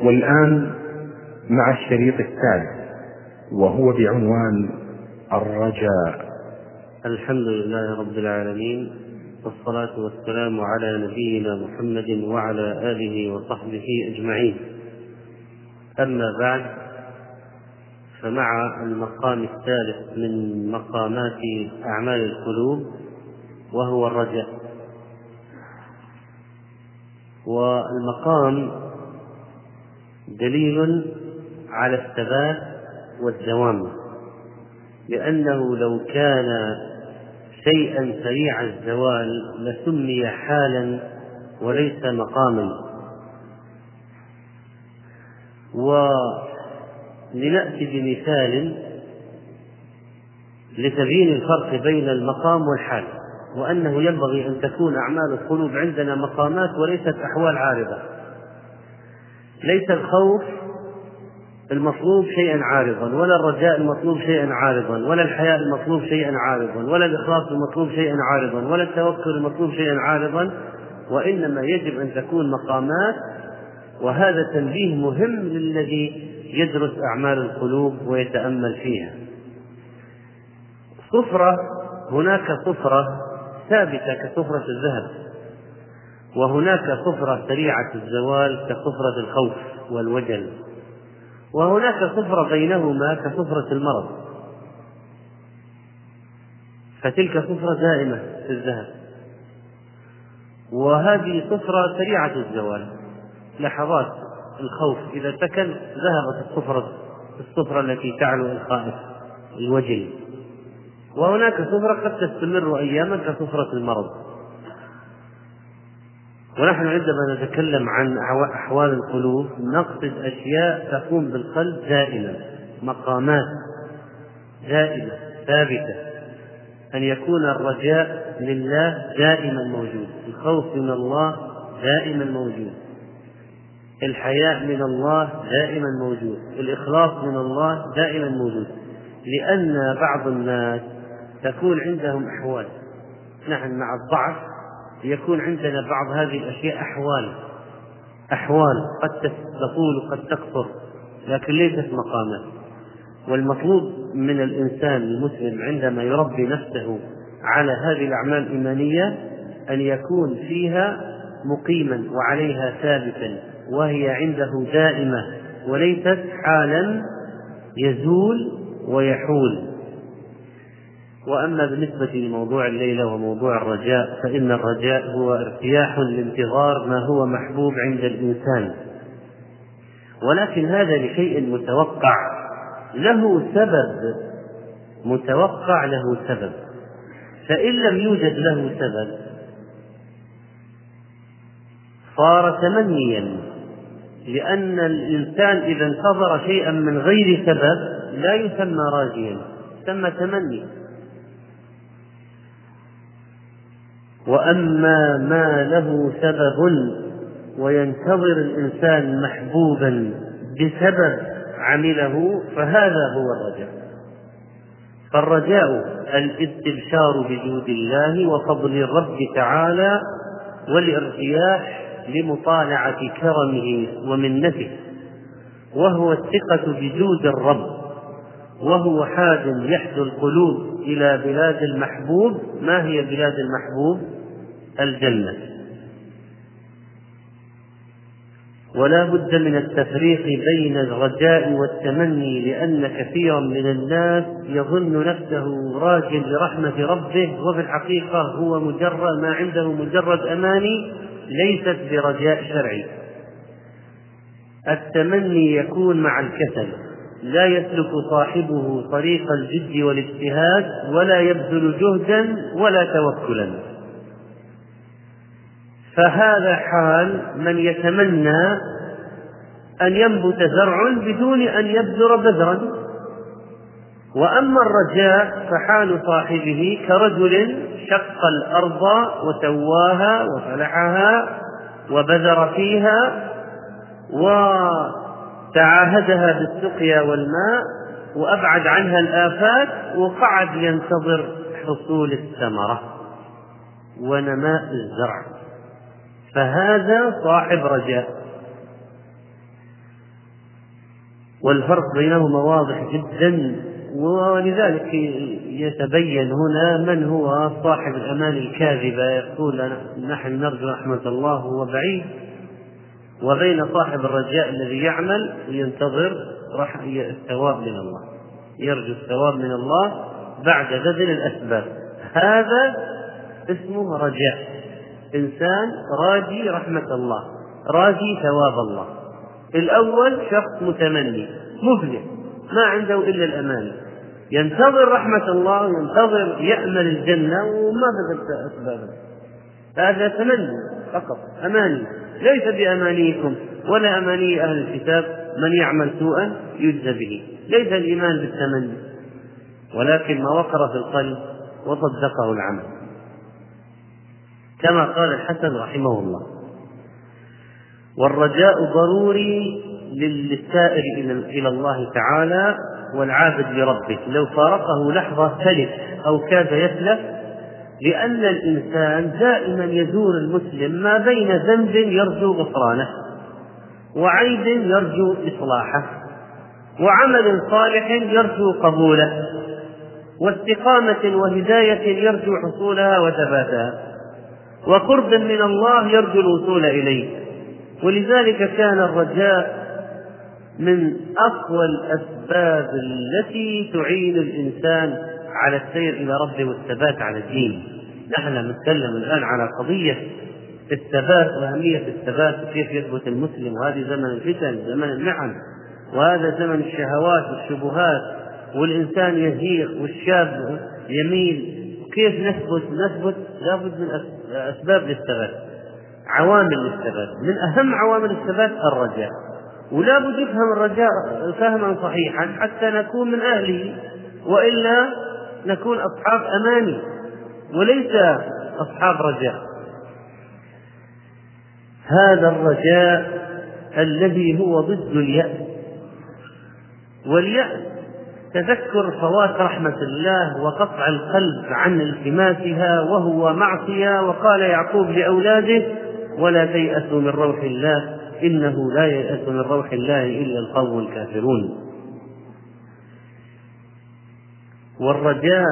والآن مع الشريط الثالث وهو بعنوان الرجاء. الحمد لله رب العالمين والصلاة والسلام على نبينا محمد وعلى آله وصحبه أجمعين. أما بعد فمع المقام الثالث من مقامات أعمال القلوب وهو الرجاء. والمقام دليل على الثبات والدوام لأنه لو كان شيئا سريع الزوال لسمي حالا وليس مقاما. ولنأتي بمثال لتبيين الفرق بين المقام والحال وأنه ينبغي أن تكون أعمال القلوب عندنا مقامات وليست أحوال عارضة. ليس الخوف المطلوب شيئا عارضا ولا الرجاء المطلوب شيئا عارضا ولا الحياء المطلوب شيئا عارضا ولا الإخلاص المطلوب شيئا عارضا ولا التوكل المطلوب شيئا عارضا وإنما يجب أن تكون مقامات وهذا تنبيه مهم للذي يدرس أعمال القلوب ويتأمل فيها. صفرة هناك صفرة ثابتة كصفرة الذهب. وهناك صفرة سريعة الزوال كصفرة الخوف والوجل. وهناك صفرة بينهما كصفرة المرض. فتلك صفرة دائمة في الذهب. وهذه صفرة سريعة الزوال. لحظات الخوف إذا سكن ذهبت الصفرة الصفرة التي تعلو الخائف الوجل. وهناك صفرة قد تستمر أياما كصفرة المرض. ونحن عندما نتكلم عن أحوال القلوب نقصد أشياء تقوم بالقلب دائما مقامات دائمة ثابتة أن يكون الرجاء لله دائما موجود الخوف من الله دائما موجود الحياء من الله دائما موجود الإخلاص من الله دائما موجود لأن بعض الناس تكون عندهم أحوال نحن مع الضعف يكون عندنا بعض هذه الأشياء أحوال أحوال قد تطول وقد تقصر لكن ليست مقامات. والمطلوب من الإنسان المسلم عندما يربي نفسه على هذه الأعمال الإيمانية أن يكون فيها مقيما وعليها ثابتا وهي عنده دائمة وليست حالا يزول ويحول. وأما بالنسبة لموضوع الليلة وموضوع الرجاء فإن الرجاء هو ارتياح لانتظار ما هو محبوب عند الإنسان. ولكن هذا لشيء متوقع. له سبب. متوقع له سبب. فإن لم يوجد له سبب صار تمنيا. لأن الإنسان إذا انتظر شيئا من غير سبب لا يسمى راجيا يسمى تمني وأما ما له سبب وينتظر الإنسان محبوبا بسبب عمله فهذا هو الرجاء. فالرجاء الاستبشار بجود الله وفضل الرب تعالى والارتياح لمطالعة كرمه ومنته. وهو الثقة بجود الرب وهو حاد يحدو القلوب إلى بلاد المحبوب. ما هي بلاد المحبوب؟ الجنة. ولا بد من التفريق بين الرجاء والتمني لأن كثيرا من الناس يظن نفسه راج لرحمة ربه وفي الحقيقة هو مجرد ما عنده مجرد أماني ليست برجاء شرعي. التمني يكون مع الكسل. لا يسلك صاحبه طريق الجد والاجتهاد ولا يبذل جهدا ولا توكلا. فهذا حال من يتمنى أن ينبت زرع بدون أن يبذر بذرا. وأما الرجاء فحال صاحبه كرجل شق الأرض وسواها وفلحها وبذر فيها وتعاهدها بالسقيا والماء وأبعد عنها الآفات وقعد ينتظر حصول الثمرة ونماء الزرع. فهذا صاحب رجاء. والفرق بينهما واضح جدا ولذلك يتبين هنا من هو صاحب الأمان الكاذبة. يقول نحن نرجو رحمة الله وهو بعيد وبين صاحب الرجاء الذي يعمل وينتظر الثواب من الله. يرجو الثواب من الله بعد بذل الأسباب. هذا اسمه رجاء. إنسان راجي رحمة الله راجي ثواب الله. الأول شخص متمني مفلح ما عنده إلا الأمان. ينتظر رحمة الله ينتظر يأمل الجنة وما بذل أسبابه هذا تمني فقط أماني. ليس بأمانيكم ولا أماني أهل الكتاب من يعمل سوءا يجزى به. ليس الإيمان بالتمني. ولكن ما وقر في القلب وصدقه العمل. كما قال الحسن رحمه الله. والرجاء ضروري للسائر إلى الله تعالى والعابد لربه. لو فارقه لحظة تلف أو كاد يتلف لأن الإنسان دائما يزور المسلم ما بين ذنب يرجو غفرانه وعيب يرجو إصلاحه وعمل صالح يرجو قبوله واستقامة وهداية يرجو حصولها وثباتها. وقرب من الله يرجو الوصول إليه. ولذلك كان الرجاء من أقوى الأسباب التي تعين الإنسان على السير إلى ربه والثبات على الدين. نحن نتكلم الآن على قضية الثبات وأهمية الثبات وكيف يثبت المسلم وهذه زمن الفتن زمن المحن وهذا زمن الشهوات والشبهات والإنسان يزيغ والشاب يميل كيف نثبت؟ نثبت لابد من أسباب للثبات. عوامل للثبات. من أهم عوامل الثبات الرجاء. ولا بد يفهم الرجاء فهما صحيحا حتى نكون من أهله وإلا نكون أصحاب أماني وليس أصحاب رجاء. هذا الرجاء الذي هو ضد اليأس. واليأس تذكر فوات رحمة الله وقطع القلب عن التماسها وهو معصية وقال يعقوب لأولاده ولا تيأسوا من روح الله إنه لا ييأس من روح الله إلا القوم الكافرون. والرجاء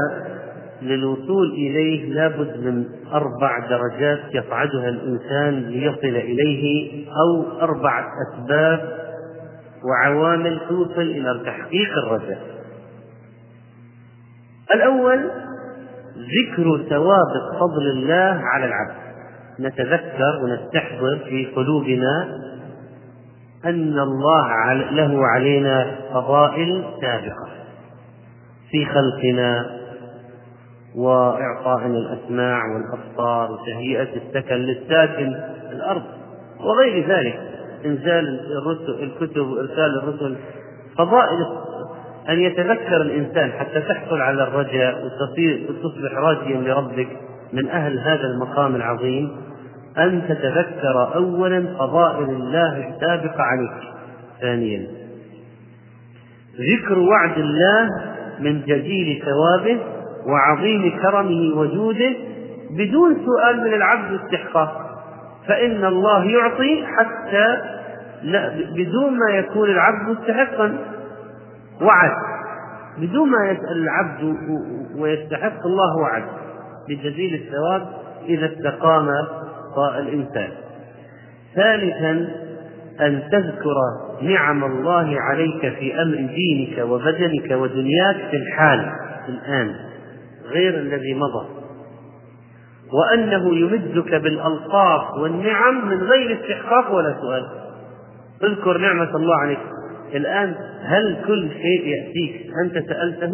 للوصول إليه لابد من أربع درجات يصعدها الإنسان ليصل إليه أو أربعة أسباب وعوامل توصل إلى تحقيق الرجاء. الأول ذكر ثوابت فضل الله على العبد. نتذكر ونستحضر في قلوبنا أن الله له علينا فضائل سابقة في خلقنا وإعطائنا الأسماع والأبصار وتهيئة السكن للساكن الأرض وغير ذلك. إنزال الرسل الكتب وإرسال الرسل فضائل أن يتذكر الإنسان حتى تحصل على الرجاء وتصير وتصبح راجيا لربك من أهل هذا المقام العظيم أن تتذكر أولا فضائل الله السابقة عليك. ثانيا ذكر وعد الله من جزيل ثوابه وعظيم كرمه وجوده بدون سؤال من العبد استحقاق. فإن الله يعطي حتى لا بدون ما يكون العبد مستحقا. وعد. بدون ما يسأل العبد ويستحق الله وعد. بجزيل الثواب إذا استقام الإنسان. ثالثا أن تذكر نعم الله عليك في أمر دينك وبدنك ودنياك في الحال الآن غير الذي مضى. وأنه يمدك بالألطاف والنعم من غير استحقاق ولا سؤال. اذكر نعمة الله عليك. الآن هل كل شيء يأتيك؟ أنت سألته؟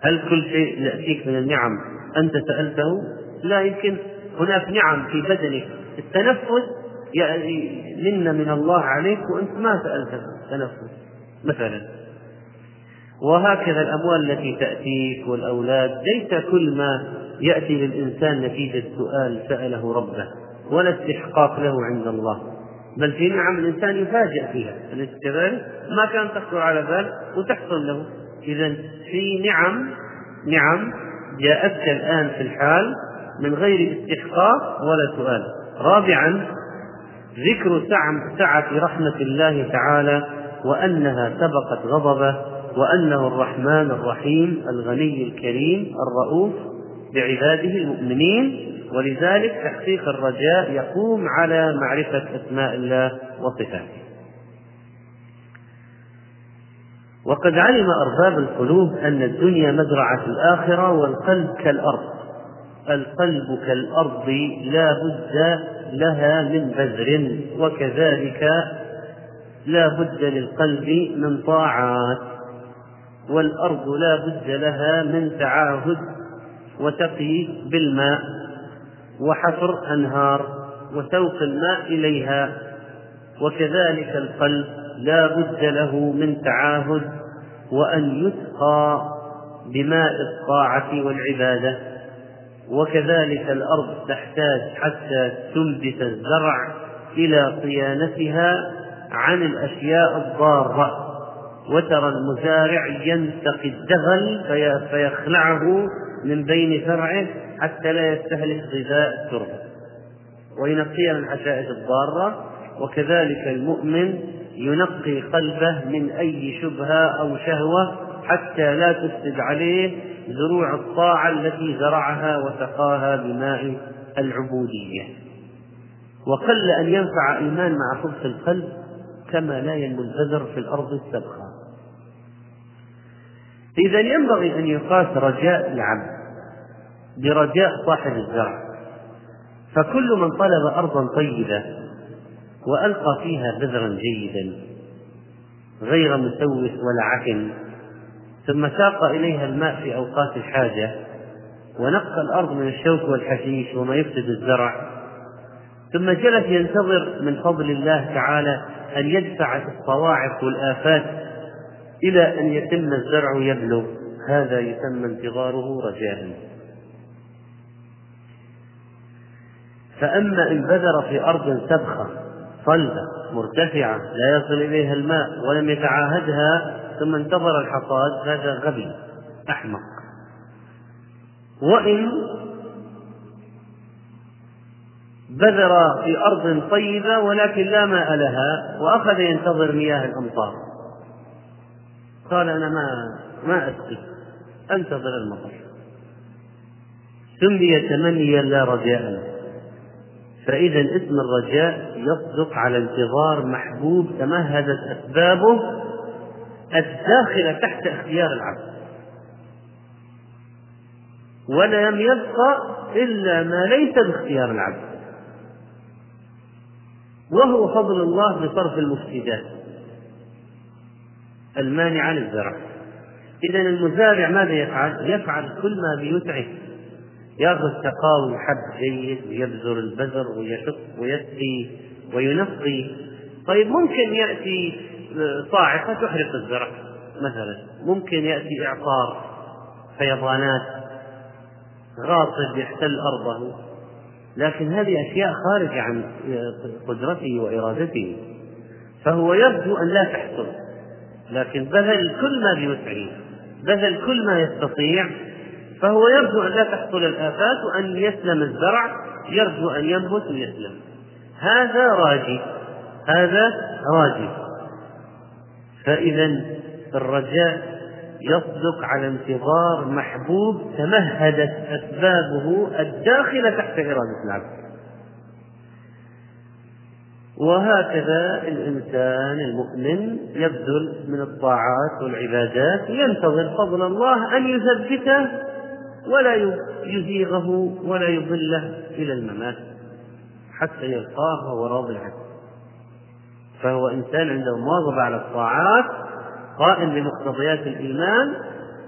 هل كل شيء يأتيك من النعم أنت سألته؟ لا يمكن هناك نعم في بدنك. التنفس يعني منا من الله عليك وأنت ما سألت التنفس مثلا. وهكذا الأموال التي تأتيك والأولاد ليس كل ما يأتي للإنسان نتيجة سؤال سأله ربه ولا استحقاق له عند الله. بل في نعم الإنسان يفاجأ فيها. أليس كذلك؟ ما كان تخطر على بال وتحصل له. إذا في نعم نعم جاءتك الآن في الحال من غير استحقاق ولا سؤال. رابعا ذكر سعة رحمة الله تعالى وأنها سبقت غضبه وأنه الرحمن الرحيم الغني الكريم الرؤوف بعباده المؤمنين. ولذلك تحقيق الرجاء يقوم على معرفة أسماء الله وصفاته. وقد علم أرباب القلوب أن الدنيا مزرعة الآخرة والقلب كالأرض. القلب كالأرض لا بد لها من بذر وكذلك لا بد للقلب من طاعات والأرض لا بد لها من تعاهد وتقي بالماء. وحفر أنهار وسوق الماء إليها وكذلك القلب لا بد له من تعاهد وأن يسقى بماء الطاعة والعبادة وكذلك الأرض تحتاج حتى تنبت الزرع إلى صيانتها عن الأشياء الضارة وترى المزارع ينتقي الدغل فيخلعه من بين فرعه حتى لا يستهلك غذاء التربة. وينقيها من الحشائش الضارة وكذلك المؤمن ينقي قلبه من أي شبهة أو شهوة حتى لا تفسد عليه زروع الطاعة التي زرعها وسقاها بماء العبودية. وقل أن ينفع إيمان مع خبث القلب كما لا ينمو البذر في الأرض السبخة إذا ينبغي أن يقاس رجاء العبد برجاء صاحب الزرع. فكل من طلب أرضا طيبة وألقى فيها بذرا جيدا غير مسوس ولا عفن ثم ساق إليها الماء في أوقات الحاجة ونقى الأرض من الشوك والحشيش وما يفسد الزرع. ثم جلس ينتظر من فضل الله تعالى أن يدفع الصواعق والآفات إلى أن يتم الزرع يبلغ هذا يسمى انتظاره رجاء. فأما إن بذر في أرض سبخة صلبة مرتفعة لا يصل إليها الماء ولم يتعاهدها ثم انتظر الحصاد هذا غبي أحمق. وإن بذر في أرض طيبة ولكن لا ماء لها وأخذ ينتظر مياه الأمطار. قال أنا ما ما أسقي. أنتظر المطر. سمي تمنيا لا رجاء فإذا اسم الرجاء يصدق على انتظار محبوب تمهدت أسبابه الداخلة تحت اختيار العبد. ولم يبقى إلا ما ليس باختيار العبد. وهو فضل الله بصرف المفسدات المانعة للزرع إذا المزارع ماذا يفعل؟ يفعل كل ما بيسعه ياخذ تقاوي حب جيد ويبذر البذر ويشق ويسقي وينقي طيب ممكن يأتي صاعقه تحرق الزرع مثلا. ممكن يأتي اعصار فيضانات غاصب يحتل أرضه. لكن هذه أشياء خارجة عن قدرته وإرادته. فهو يرجو أن لا تحصل. لكن بذل كل ما بوسعه بذل كل ما يستطيع فهو يرجو أن لا تحصل الآفات وأن يسلم الزرع يرجو أن ينبت ويسلم. هذا راجي هذا راجي. فإذا الرجاء يصدق على انتظار محبوب تمهدت أسبابه الداخلة تحت إرادة العبد. وهكذا الإنسان المؤمن يبذل من الطاعات والعبادات ينتظر فضل الله أن يثبته ولا يزيغه ولا يضله إلى الممات حتى يلقاه وهو راض عنه فهو إنسان عنده مواظبة على الطاعات قائم بمقتضيات الإيمان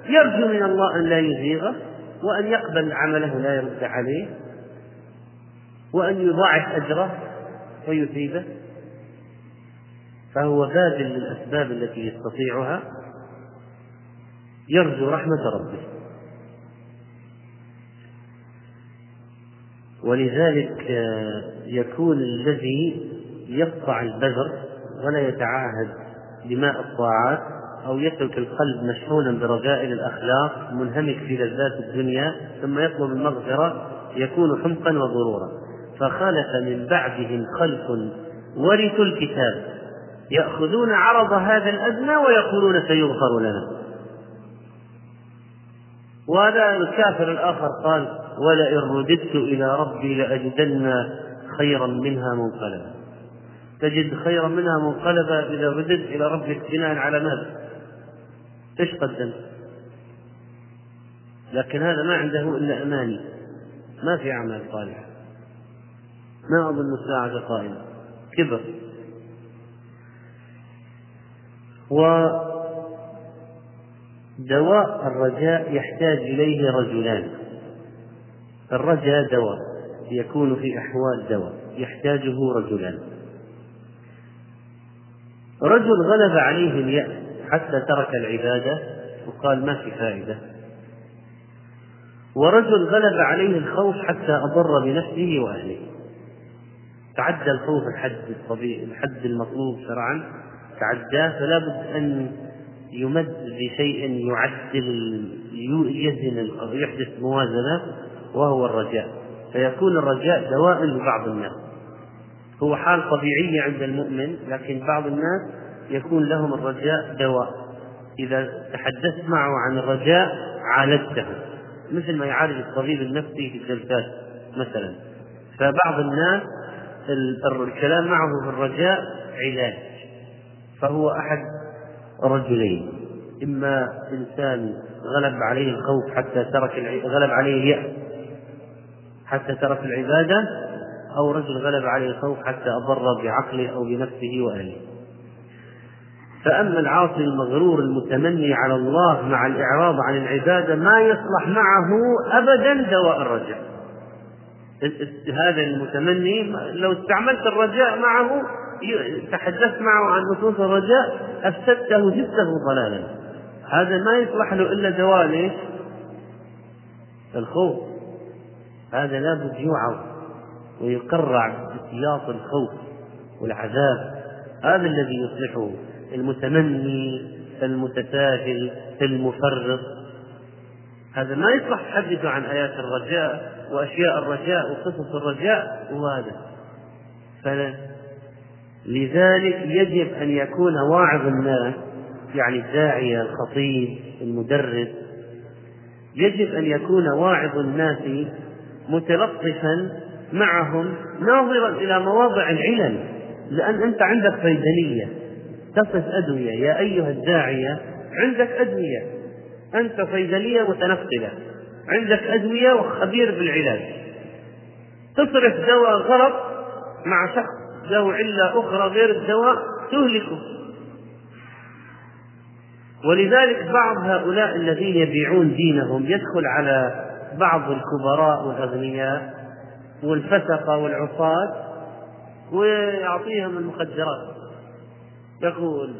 يرجو من الله أن لا يزيغه وأن يقبل عمله لا يرد عليه وأن يضاعف أجره ويثيبه فهو باذل للأسباب التي يستطيعها يرجو رحمة ربه. ولذلك آه، يكون الذي يقطع البذر ولا يتعاهد بماء الطاعات أو يترك القلب مشحونا برذائل الأخلاق منهمك في لذات الدنيا ثم يطلب المغفرة يكون حمقا وغرورا. فخلف من بعدهم خلف ورثوا الكتاب. يأخذون عرض هذا الأدنى ويقولون سيغفر لنا. وهذا الكافر الآخر قال ولئن رددت إلى ربي لأجدن خيرا منها منقلبا. تجد خيرا منها منقلبا إذا رددت إلى ربك بناء على ماذا؟ إيش قدمت؟ لكن هذا ما عنده إلا أماني. ما في أعمال صالحة. ما أظن الساعة قائمة. كبر. ودواء الرجاء يحتاج إليه رجلان. الرجاء دواء يكون في أحوال دواء يحتاجه رجلان. رجل غلب عليه اليأس حتى ترك العبادة وقال ما في فائدة. ورجل غلب عليه الخوف حتى أضر بنفسه وأهله. تعدى الخوف الحد الطبيعي الحد المطلوب شرعا تعداه فلا بد أن يمد بشيء يعدل يزن يحدث موازنة وهو الرجاء. فيكون الرجاء دواء لبعض الناس. هو حال طبيعية عند المؤمن لكن بعض الناس يكون لهم الرجاء دواء. إذا تحدثت معه عن الرجاء عالجته. مثل ما يعالج الطبيب النفسي في الجلسات مثلا. فبعض الناس الكلام معه في الرجاء علاج فهو أحد رجلين إما إنسان غلب عليه الخوف حتى ترك غلب عليه اليأس حتى ترك العبادة أو رجل غلب عليه الخوف حتى أضر بعقله أو بنفسه وأهله. فأما العاصي المغرور المتمني على الله مع الإعراض عن العبادة ما يصلح معه أبدا دواء الرجاء. هذا المتمني لو استعملت الرجاء معه تحدثت معه عن نصوص الرجاء أفسدته جده ضلالا. هذا ما يصلح له إلا دواء ليش؟ الخوف. هذا لابد يوعظ ويقرع بسياط الخوف والعذاب. هذا الذي يصلحه المتمني المتساهل المفرط. هذا ما يصلح تحدث عن آيات الرجاء. وأشياء الرجاء وقصص الرجاء وهذا فلذلك يجب أن يكون واعظ الناس يعني الداعية الخطيب المدرس يجب أن يكون واعظ الناس متلطفا معهم ناظرا إلى مواضع العلل لأن أنت عندك فيدنية تصف أدوية يا أيها الداعية عندك أدوية أنت صيدلية متنقلة. عندك أدوية وخبير بالعلاج. تصرف دواء غلط مع شخص له علة أخرى غير الدواء تهلكه. ولذلك بعض هؤلاء الذين يبيعون دينهم يدخل على بعض الكبراء والأغنياء والفسقة والعصاة ويعطيهم المخدرات. يقول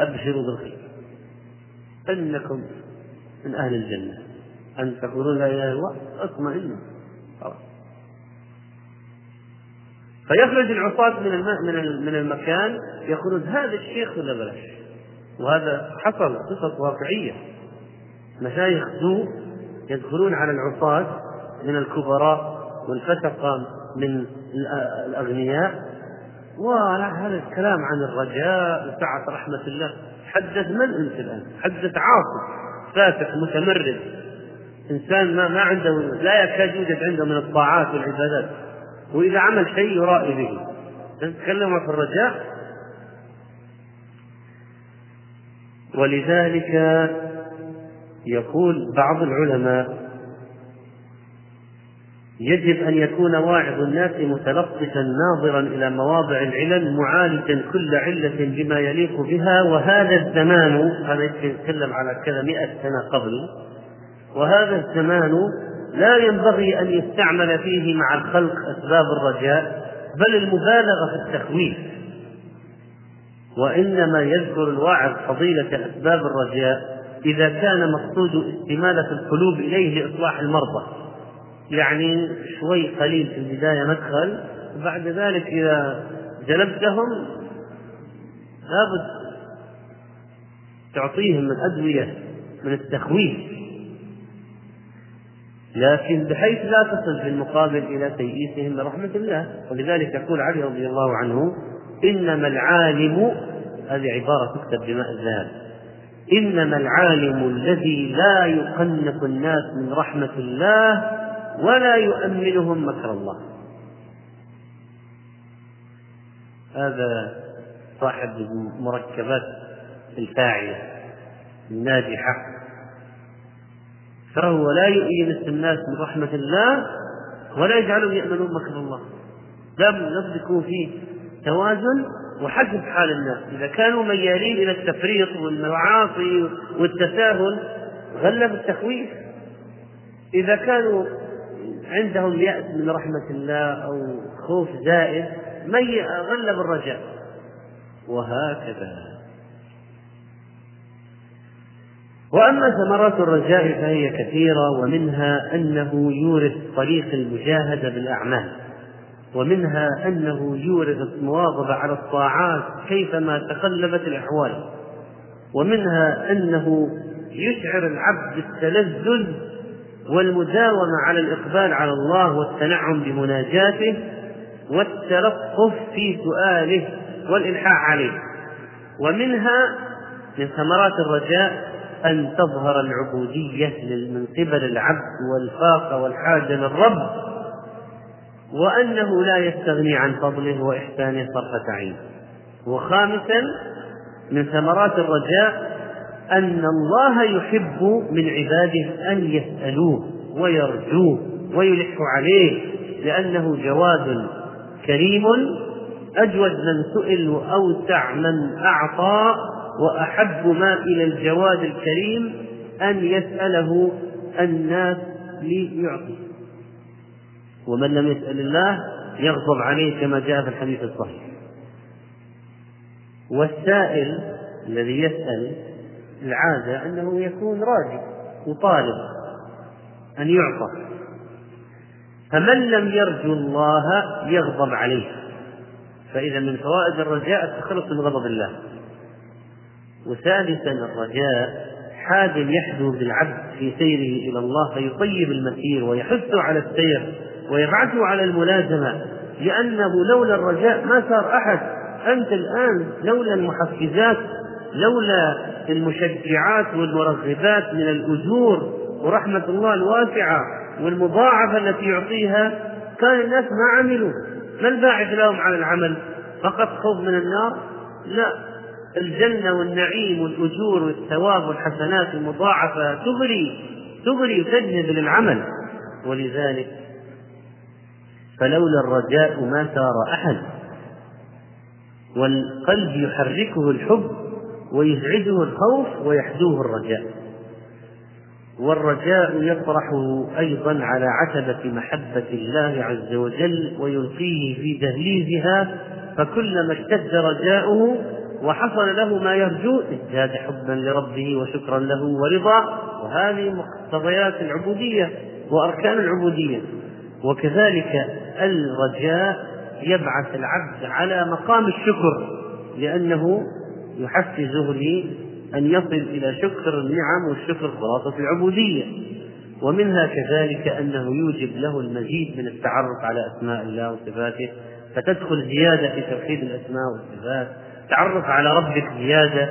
أبشروا بالخير. إنكم من أهل الجنة. أن تقولون لا إله إلا الله اطمئنوا. فيخرج العصاة من من من المكان يقولون هذا الشيخ ولا بلاش وهذا حصل قصص واقعية. مشايخ سوء يدخلون على العصاة من الكبراء والفسقة من الأغنياء. وهذا الكلام عن الرجاء وسعة رحمة الله. حدث من أنت الآن؟ حدث عاصم فاسق متمرد. إنسان ما ما عنده لا يكاد يوجد عنده من الطاعات والعبادات. وإذا عمل شيء يرائي به. نتكلم في الرجاء. ولذلك يقول بعض العلماء يجب أن يكون واعظ الناس متلطفا ناظرا إلى مواضع العلل معالجا كل علة بما يليق بها. وهذا الزمان هذا يتكلم على كذا مئة سنة قبل وهذا الزمان لا ينبغي أن يستعمل فيه مع الخلق أسباب الرجاء بل المبالغة في التخويف. وإنما يذكر الواعظ فضيلة أسباب الرجاء إذا كان مقصود استمالة القلوب إليه لإصلاح المرضى. يعني شوي قليل في البداية مدخل وبعد ذلك إذا جلبتهم لابد تعطيهم من أدوية من التخويف. لكن بحيث لا تصل في المقابل إلى تيئيسهم من رحمة الله. ولذلك يقول علي رضي الله عنه إنما العالم هذه عبارة تكتب بماء الذهب. إنما العالم الذي لا يقنط الناس من رحمة الله ولا يؤمنهم مكر الله. هذا صاحب المركبات الفاعلة الناجحة فهو لا يؤينس الناس من رحمة الله ولا يجعلهم يأمنون مكر الله. لابد يكون فيه توازن وحسب حال الناس. إذا كانوا ميالين إلى التفريط والمعاصي والتساهل غلب التخويف إذا كانوا عندهم يأس من رحمة الله أو خوف زائد غلب الرجاء وهكذا. وأما ثمرات الرجاء فهي كثيرة ومنها أنه يورث طريق المجاهدة بالأعمال ومنها أنه يورث المواظبة على الطاعات كيفما تقلبت الأحوال ومنها أنه يشعر العبد بالتلذذ والمداومة على الإقبال على الله والتنعم بمناجاته والتلطف في سؤاله والإلحاح عليه. ومنها من ثمرات الرجاء أن تظهر العبودية من قبل العبد والفاقة والحاجة للرب وأنه لا يستغني عن فضله وإحسانه طرفة عين. وخامسا من ثمرات الرجاء أن الله يحب من عباده أن يسألوه ويرجوه ويلح عليه لأنه جواد كريم أجود من سئل وأوسع من أعطى وأحب ما إلى الجواد الكريم أن يسأله الناس ليعطي. ومن لم يسأل الله يغضب عليه كما جاء في الحديث الصحيح. والسائل الذي يسأل العادة أنه يكون راجل وطالب أن يعطى. فمن لم يرجو الله يغضب عليه. فإذا من فوائد الرجاء التخلص من غضب الله. وثالثا الرجاء حاد يحدو بالعبد في سيره إلى الله فيطيب المسير ويحثه على السير ويبعثه على الملازمة لأنه لولا الرجاء ما صار أحد. أنت الآن لولا المحفزات لولا المشجعات والمرغبات من الأجور ورحمة الله الواسعة والمضاعفة التي يعطيها كان الناس ما عملوا. ما الباعث لهم على العمل؟ فقط خوف من النار؟ لا. الجنة والنعيم والأجور والثواب والحسنات المضاعفة تغري تغري وتجذب للعمل. ولذلك فلولا الرجاء ما سار أحد. والقلب يحركه الحب ويزعجه الخوف ويحدوه الرجاء. والرجاء يطرح أيضا على عتبة محبة الله عز وجل ويلقيه في دهليزها فكلما اشتد رجاؤه وحصل له ما يرجو ازداد حبا لربه وشكرا له ورضا. وهذه مقتضيات العبودية وأركان العبودية. وكذلك الرجاء يبعث العبد على مقام الشكر لأنه يحفزه أن يصل إلى شكر النعم والشكر خلاصة العبودية. ومنها كذلك أنه يوجب له المزيد من التعرف على أسماء الله وصفاته فتدخل زيادة في توحيد الأسماء والصفات. تعرف على ربك زيادة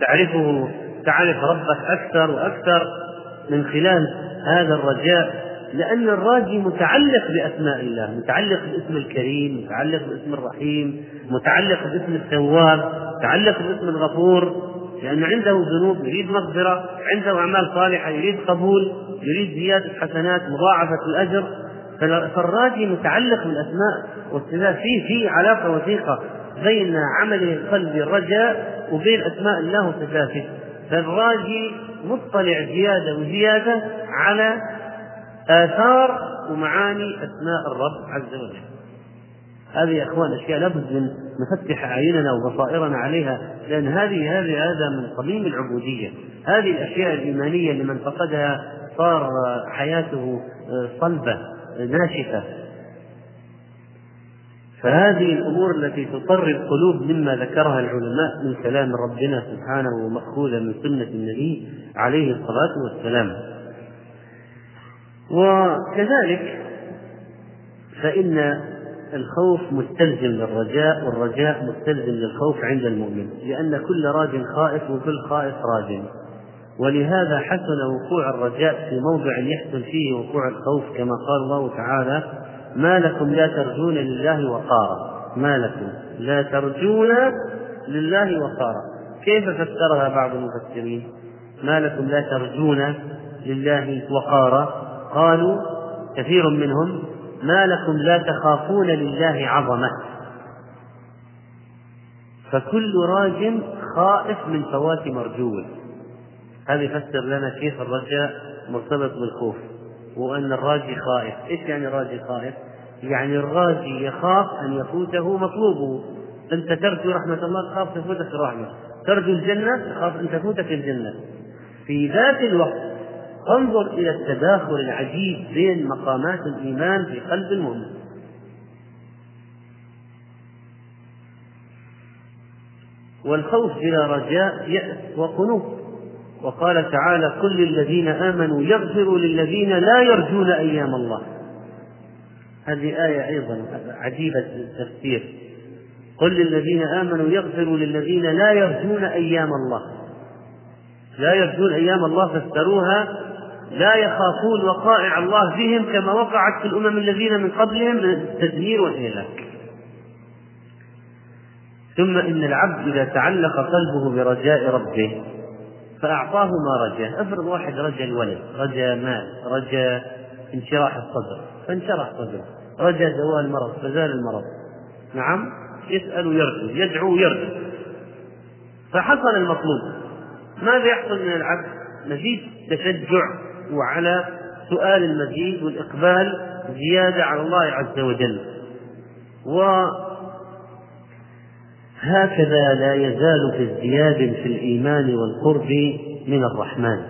تعرفه تعرف ربك أكثر وأكثر من خلال هذا الرجاء لأن الراجي متعلق بأسماء الله متعلق باسم الكريم متعلق باسم الرحيم متعلق باسم التواب متعلق باسم الغفور لأن عنده ذنوب يريد مغفرة عنده أعمال صالحة يريد قبول يريد زيادة حسنات مضاعفة الأجر. فالراجي متعلق بالأسماء والصفات فيه في علاقة وثيقة. بين عمله القلبي الرجاء وبين أسماء الله وصفاته. فالراجي مطلع زيادة وزيادة على آثار ومعاني أسماء الرب عز وجل. هذه يا إخوان أشياء لابد من نفتح أعيننا وبصائرنا عليها لأن هذه هذه هذا من صميم العبودية. هذه الأشياء الإيمانية اللي من فقدها صار حياته صلبة ناشفة. فهذه الأمور التي تطر القلوب مما ذكرها العلماء من كلام ربنا سبحانه ومأخوذا من سنة النبي عليه الصلاة والسلام. وكذلك فإن الخوف مستلزم للرجاء والرجاء مستلزم للخوف عند المؤمن لأن كل راج خائف وكل خائف راج. ولهذا حسن وقوع الرجاء في موضع يحسن فيه وقوع الخوف كما قال الله تعالى ما لكم لا ترجون لله وقارا. ما لكم لا ترجون لله وقارا. كيف فسرها بعض المفسرين؟ ما لكم لا ترجون لله وقارا. قالوا كثير منهم ما لكم لا تخافون لله عظمة. فكل راج خائف من فوات مرجوه. هذا يفسر لنا كيف الرجاء مرتبط بالخوف. وأن الراجي خائف. إيش يعني الراجي خائف؟ يعني الراجي يخاف أن يفوته مطلوبه. أنت ترجو رحمة الله تخاف تفوتك الرحمة ترجو الجنة تخاف أن تفوتك الجنة. في ذات الوقت انظر إلى التداخل العجيب بين مقامات الإيمان في قلب المؤمن. والخوف بلا رجاء يأس وقنوط. وقال تعالى قل للذين آمنوا يغفروا للذين لا يرجون أيام الله. هذه آية أيضا عجيبة التفسير. قل للذين آمنوا يغفروا للذين لا يرجون أيام الله. لا يرجون أيام الله فسروها لا يخافون وقائع الله بهم كما وقعت في الأمم الذين من قبلهم من التدمير والإهلاك ثم إن العبد إذا تعلق قلبه برجاء ربه فأعطاه ما رجاه. افرض واحد رجا الولد رجا مال رجا انشراح الصدر فانشرح صدره. رجا زوال المرض فزال المرض. نعم؟ يسأل ويرجو يدعو ويرجو. فحصل المطلوب. ماذا يحصل من العبد؟ مزيد تشجع وعلى سؤال المزيد والإقبال زيادة على الله عز وجل. هكذا لا يزال في ازدياد في الإيمان والقرب من الرحمن.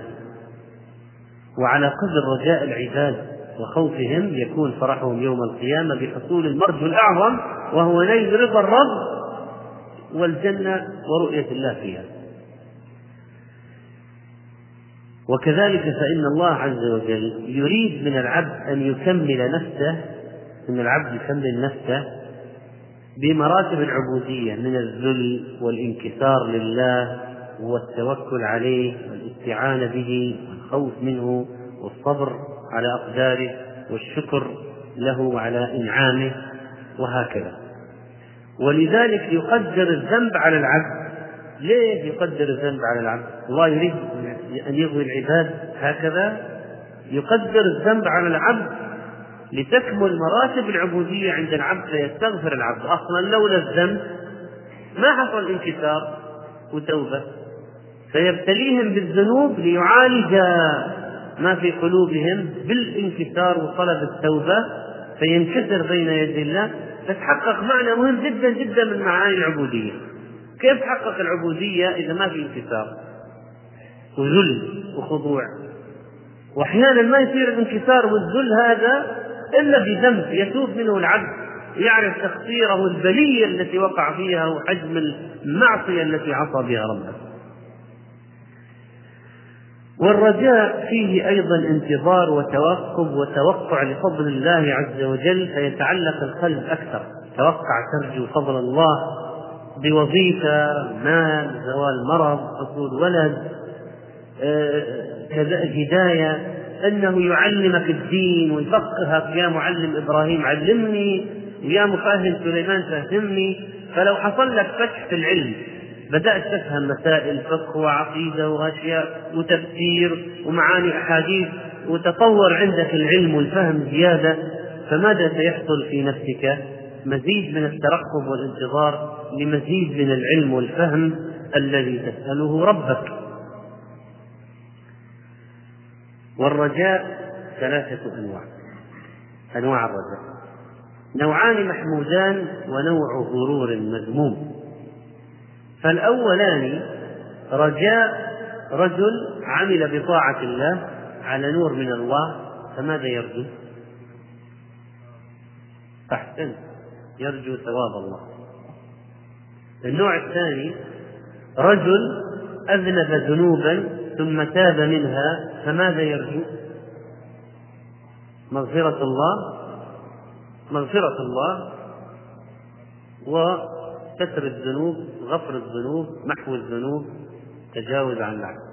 وعلى قدر رجاء العباد. وخوفهم يكون فرحهم يوم القيامة بحصول المرجو الأعظم وهو نيل رضا الرب والجنة ورؤية الله فيها. وكذلك فإن الله عز وجل يريد من العبد أن يكمل نفسه أن العبد يكمل نفسه بمراتب العبودية من الذل والانكسار لله والتوكل عليه والإستعانة به والخوف منه والصبر. على أقداره والشكر له على إنعامه وهكذا. ولذلك يقدر الذنب على العبد. ليه يقدر الذنب على العبد؟ الله يريد أن يغوي العباد هكذا. يقدر الذنب على العبد لتكمل مراتب العبودية عند العبد فيستغفر العبد. أصلا لولا الذنب ما حصل انكسار وتوبة. فيبتليهم بالذنوب ليعالج ما في قلوبهم بالانكسار وطلب التوبة فينكسر بين يدي الله. فتحقق معنى مهم جدا جدا من معاني العبودية. كيف تحقق العبودية إذا ما في انكسار؟ وذل وخضوع. وأحيانا ما يصير الانكسار والذل هذا إلا بذنب يتوب منه العبد يعرف تقصيره البلية التي وقع فيها وحجم المعصية التي عصى بها ربه. والرجاء فيه أيضا انتظار وتوقب وتوقع لفضل الله عز وجل فيتعلق القلب أكثر. توقع ترجو فضل الله بوظيفة مال زوال مرض حصول ولد آه، هداية. أنه يعلمك الدين ويفقهك. يا معلم إبراهيم علمني ويا مفهم سليمان فهمني. فلو حصل لك فتح في العلم بدأت تفهم مسائل فقه وعقيدة وأشياء وتفسير ومعاني أحاديث وتطور عندك العلم والفهم زيادة فماذا سيحصل في نفسك؟ مزيد من الترقب والانتظار لمزيد من العلم والفهم الذي تسأله ربك. والرجاء ثلاثة أنواع. أنواع الرجاء. نوعان محمودان ونوع غرور مذموم. فالأولان رجاء رجل عمل بطاعة الله على نور من الله فماذا يرجو؟ أحسن يرجو ثواب الله النوع الثاني رجل أذنب ذنوبا ثم تاب منها فماذا يرجو مغفرة الله مغفرة الله وستر الذنوب غفر الذنوب محو الذنوب تجاوز عن العبد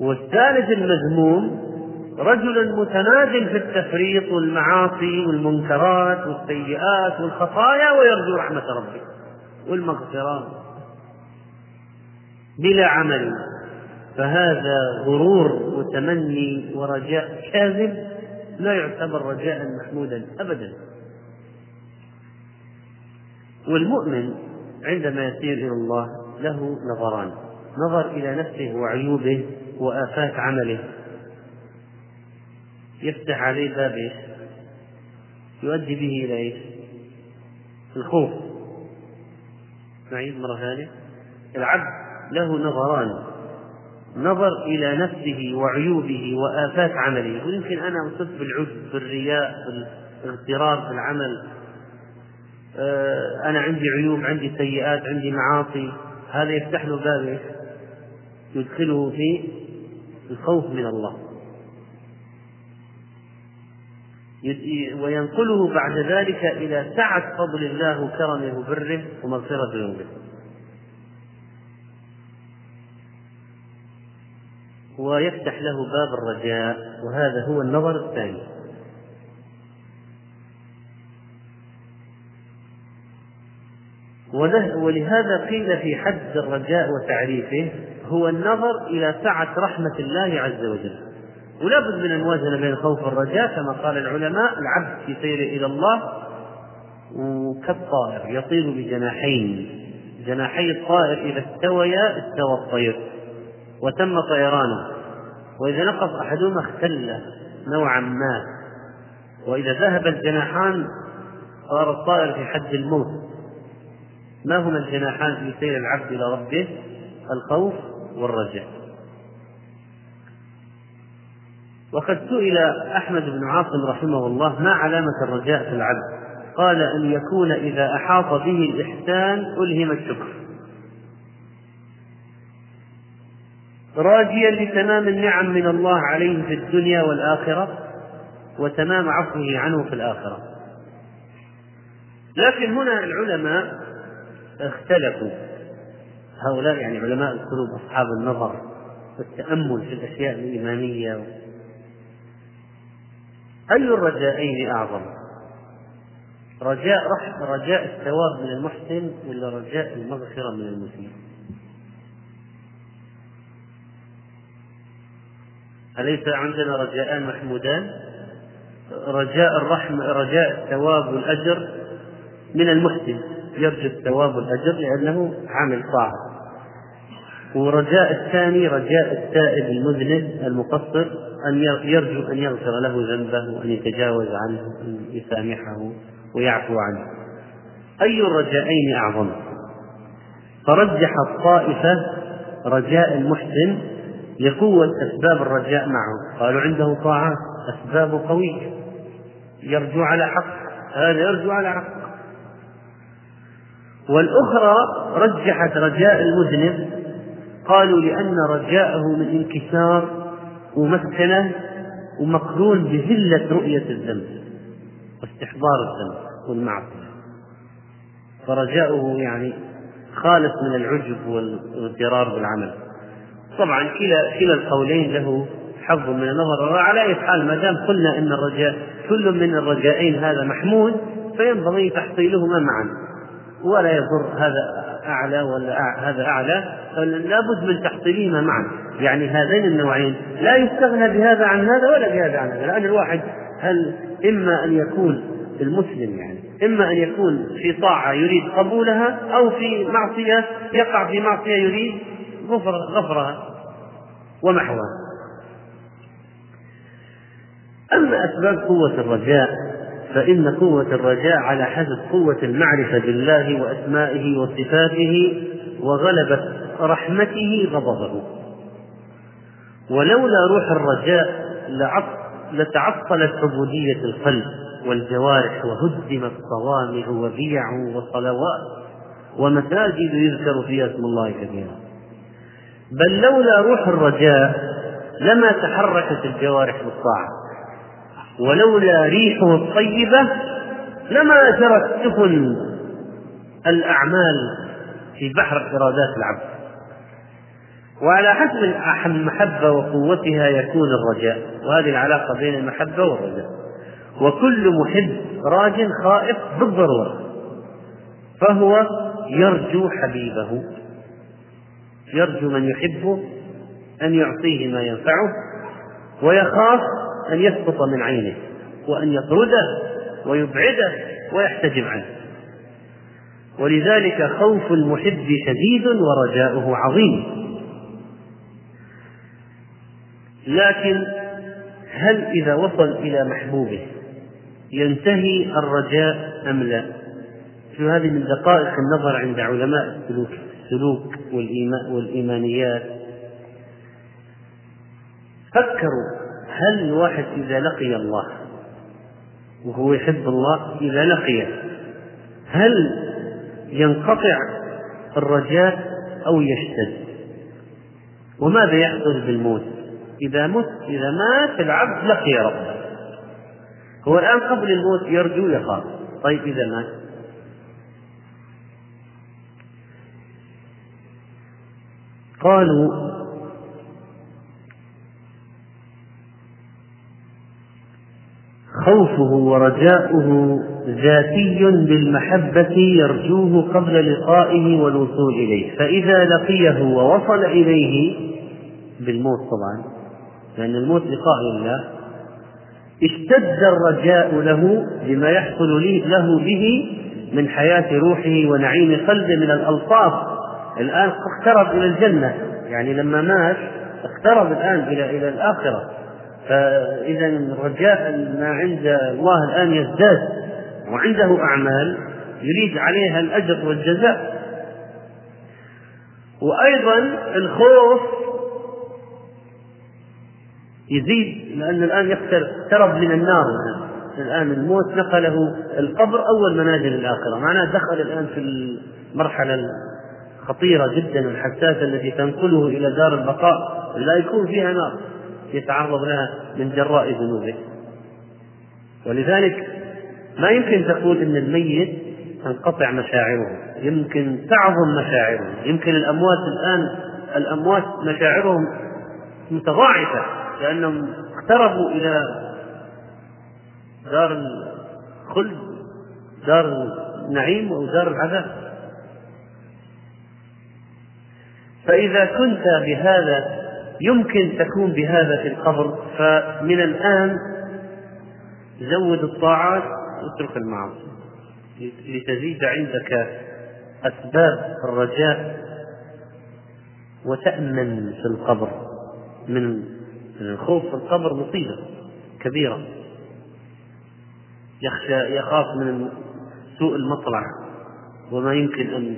والثالث المذموم رجل متناد في التفريط والمعاصي والمنكرات والسيئات والخطايا ويرجو رحمة ربه والمغفرة بلا عمل. فهذا غرور وتمني ورجاء كاذب لا يعتبر رجاء محمودا أبدا. والمؤمن عندما يسير إلى الله له نظران. نظر إلى نفسه وعيوبه وآفات عمله. يفتح عليه باب إيش؟ يؤدي به إلى إيش؟ الخوف. نعيد مرة ثانية. العبد له نظران. نظر إلى نفسه وعيوبه وآفات عمله. ويمكن أنا أصب بالعجب بالرياء بالاغترار في العمل. آه، أنا عندي عيوب عندي سيئات عندي معاصي. هذا يفتح له باب يدخله في الخوف من الله. وينقله بعد ذلك إلى سعة فضل الله وكرمه وبره ومغفرة ذنوبه. ويفتح له باب الرجاء وهذا هو النظر الثاني. ولهذا قيل في حد الرجاء وتعريفه هو النظر إلى سعة رحمة الله عز وجل. ولا بد من الموازنة بين الخوف والرجاء كما قال العلماء العبد في سيره إلى الله وكالطائر يطير بجناحين جناحي الطائر إذا استويا استوى الطير وتم طيرانه. وإذا نقص أحدهما اختل نوعا ما. وإذا ذهب الجناحان صار الطائر في حد الموت. ما هما الجناحان في سير العبد إلى ربه؟ الخوف والرجاء. وقد سئل أحمد بن عاصم رحمه الله ما علامة الرجاء في العبد؟ قال أن يكون إذا أحاط به الإحسان ألهم الشكر. راجيا لتمام النعم من الله عليه في الدنيا والآخرة وتمام عفوه عنه في الآخرة. لكن هنا العلماء اختلفوا هؤلاء يعني علماء القلوب أصحاب النظر والتأمل في الأشياء الإيمانية أي الرجائين أعظم؟ رجاء رحم رجاء الثواب من المحسن ولا رجاء المغفرة من المسيء؟ أليس عندنا رجاءان محمودان رجاء الرحمة رجاء الثواب والأجر من المحسن يرجو الثواب والأجر لأنه عامل طاعة ورجاء الثاني رجاء التائب المذنب المقصر أن يرجو أن يغفر له ذنبه وأن يتجاوز عنه وأن يسامحه ويعفو عنه. أي الرجائين أعظم؟ فرجح الطائفة رجاء المحسن لقوة أسباب الرجاء معه. قالوا عنده طاعات أسبابه قوية. يرجو على حق. هذا يرجو على حق. والأخرى رجحت رجاء المذنب قالوا لأن رجاءه من انكسار ومسكنة ومقرون بذلة رؤية الذنب واستحضار الذنب والمعصية. فرجاؤه يعني خالص من العجب والاغترار بالعمل. طبعا كلا كلا القولين له حظ من النظر وعلى أي حال ما دام قلنا إن الرجاء كل من الرجائين هذا محمود فينبغي تحصيلهما معا. ولا يضر هذا أعلى ولا هذا أعلى لابد من تحصيلهما معا. يعني هذين النوعين. لا يستغنى بهذا عن هذا ولا بهذا عن هذا. لأن الواحد هل إما أن يكون المسلم يعني إما أن يكون في طاعة يريد قبولها أو في معصية يقع في معصية يريد غفر غفرها ومحوها أما أسباب قوة الرجاء فإن قوة الرجاء على حسب قوة المعرفة بالله وأسمائه وصفاته وغلبة رحمته غضبه. ولولا روح الرجاء لتعطلت عبودية القلب والجوارح وهدمت صوامع وبيع وصلوات ومساجد يذكر فيها اسم الله كثيرا بل لولا روح الرجاء لما تحركت الجوارح بالطاعة. ولولا ريحه الطيبة لما جرت سفن الأعمال في بحر إرادات العبد. وعلى حسب المحبة وقوتها يكون الرجاء وهذه العلاقة بين المحبة والرجاء. وكل محب راج خائف بالضرورة فهو يرجو حبيبه. يرجو من يحبه أن يعطيه ما ينفعه ويخاف أن يسقط من عينه وأن يطرده ويبعده ويحتجب عنه. ولذلك خوف المحب شديد ورجاؤه عظيم. لكن هل إذا وصل إلى محبوبه ينتهي الرجاء أم لا؟ في هذه من دقائق النظر عند علماء السلوك السلوك والإيمانيات. فكروا هل الواحد إذا لقي الله وهو يحب الله إذا لقيه هل ينقطع الرجاء أو يشتد؟ وماذا يحصل بالموت؟ إذا مت إذا مات العبد لقي ربه. هو الآن قبل الموت يرجو يخاف طيب إذا مات؟ قالوا خوفه ورجاؤه ذاتي بالمحبة يرجوه قبل لقائه والوصول إليه. فإذا لقيه ووصل إليه بالموت طبعا لأن الموت لقاء الله اشتد الرجاء له بما يحصل له به من حياة روحه ونعيم قلبه من الألطاف. الآن اقترب إلى الجنة يعني لما مات اقترب الآن إلى إلى الآخرة. فإذا رجاء ما عند الله الآن يزداد وعنده أعمال يريد عليها الأجر والجزاء. وأيضا الخوف يزيد لأن الآن اقترب من النار الآن. الموت نقله القبر أول منازل الآخرة. معناه دخل الآن في المرحلة الخطيرة جدا الحساسة التي تنقله إلى دار البقاء. لا يكون فيها نار. يتعرض لها من جراء ذنوبه. ولذلك ما يمكن تقول إن الميت تنقطع مشاعره. يمكن تعظم مشاعره. يمكن الأموات الآن الأموات مشاعرهم متضاعفة لأنهم اقتربوا إلى دار الخلد دار النعيم أو دار العذاب. فإذا كنت بهذا يمكن تكون بهذا في القبر فمن الآن زود الطاعات واترك المعاصي. لتزيد عندك أسباب الرجاء وتأمن في القبر. من الخوف في القبر مصيبة كبيرة. يخشى يخاف من سوء المطلع وما يمكن أن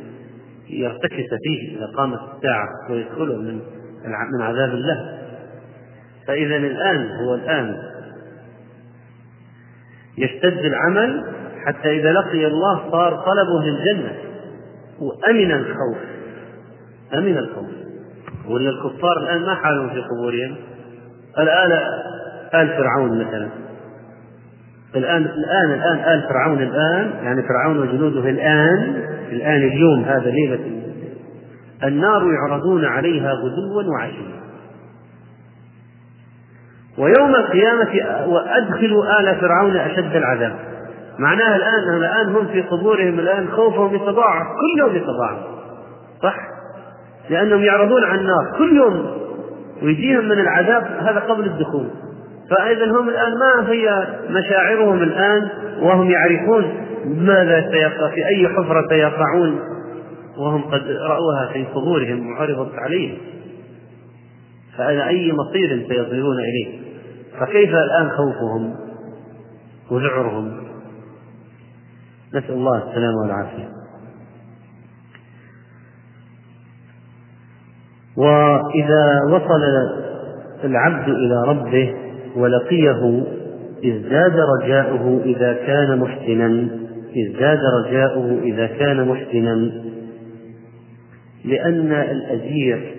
يرتكس فيه إذا قامت الساعة ويدخله من من عذاب الله. فإذا الآن هو الآن يشتد العمل حتى إذا لقي الله صار طلبه للجنة. وأمن الخوف. أمن الخوف. ولا الكفار الآن ما حالهم في قبورهم. الآن آل فرعون مثلا. الآن الآن الآن آل فرعون الآن يعني فرعون وجنوده الآن الآن اليوم هذا ليلة النار يعرضون عليها غدوا وعشيا. ويوم القيامة وأدخلوا آل فرعون أشد العذاب. معناها الآن الآن هم في قبورهم الآن خوفهم يتضاعف كل يوم يتضاعف صح؟ لأنهم يعرضون على النار كل يوم ويجيهم من العذاب هذا قبل الدخول. فإذا هم الآن ما هي مشاعرهم الآن؟ وهم يعرفون ماذا سيقع في أي حفرة سيقعون. وهم قد رأوها في قبورهم وعرضت عليهم فإلى أي مصير سيصيرون إليه؟ فكيف الآن خوفهم وذعرهم نسأل الله السلامة والعافية. وإذا وصل العبد إلى ربه ولقيه ازداد رجاؤه إذا كان محسنا ازداد رجاؤه إذا كان محسنا لأن الأجير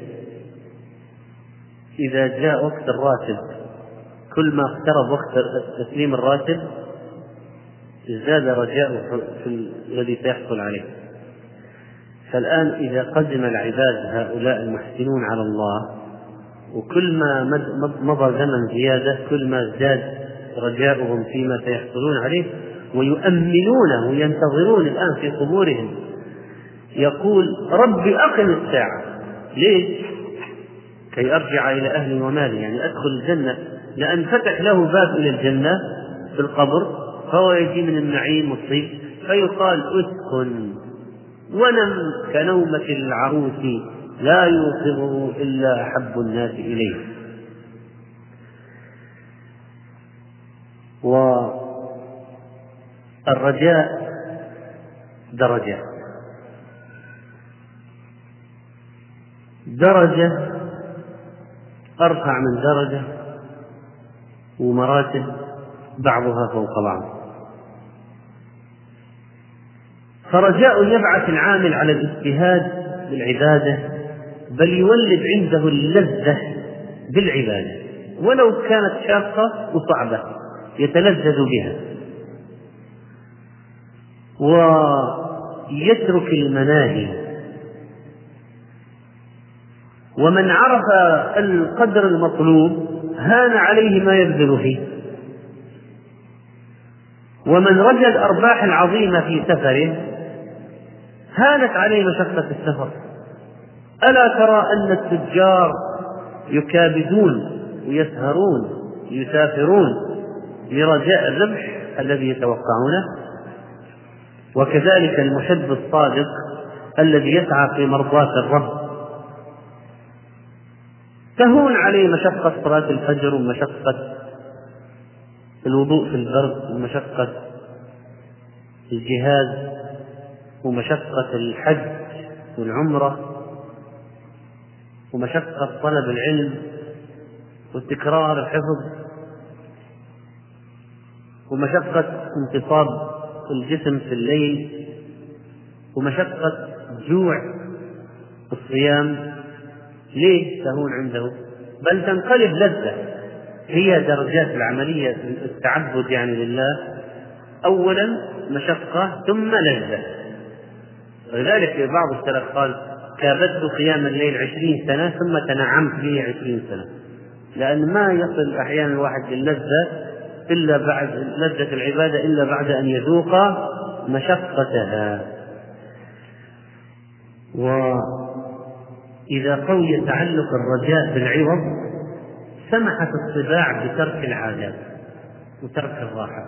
إذا جاء وقت الراتب كل ما اقترب وقت تسليم الراتب ازداد رجاؤه في الذي سيحصل عليه. فالآن إذا قدم العباد هؤلاء المحسنون على الله وكل ما مضى زمن زيادة كل ما ازداد رجاؤهم فيما سيحصلون عليه ويؤمنون وينتظرون الآن في قبورهم يقول رب أقم الساعة. ليش؟ كي أرجع إلى أهلي ومالي يعني أدخل الجنة. لأن فتح له باب إلى الجنة في القبر فهو يجي من النعيم والطيب فيقال أسكن. ونم كنومة العروس لا يوقظه إلا أحب الناس إليه. والرجاء درجات. درجة أرفع من درجة ومراتب بعضها فوق بعض. فرجاء يبعث العامل على الاجتهاد بالعبادة بل يولد عنده اللذة بالعبادة. ولو كانت شاقة وصعبة يتلذذ بها. ويترك المناهي ومن عرف القدر المطلوب هان عليه ما يبذل فيه. ومن رجى الأرباح العظيمة في سفره هانت عليه مشقة السفر. ألا ترى أن التجار يكابدون ويسهرون يسافرون لرجاء الربح الذي يتوقعونه؟ وكذلك المحب الصادق الذي يسعى في مرضاة الرب تهون عليه مشقة صلاة الفجر ومشقة الوضوء في البرد ومشقة الجهاد ومشقة الحج والعمرة ومشقة طلب العلم وتكرار الحفظ ومشقة انتصاب الجسم في الليل ومشقة جوع الصيام ليه تهون عنده؟ بل تنقلب لذة. هي درجات العملية التعبد يعني لله. أولا مشقة ثم لذة. ولذلك بعض السلف قال كابدت قيام الليل عشرين سنة ثم تنعمت به عشرين سنة. لأن ما يصل أحيانا الواحد للذة إلا بعد لذة العبادة إلا بعد أن يذوق مشقتها. و إذا قوي تعلق الرجاء بالعوض سمحت الطباع بترك العادات وترك الراحة.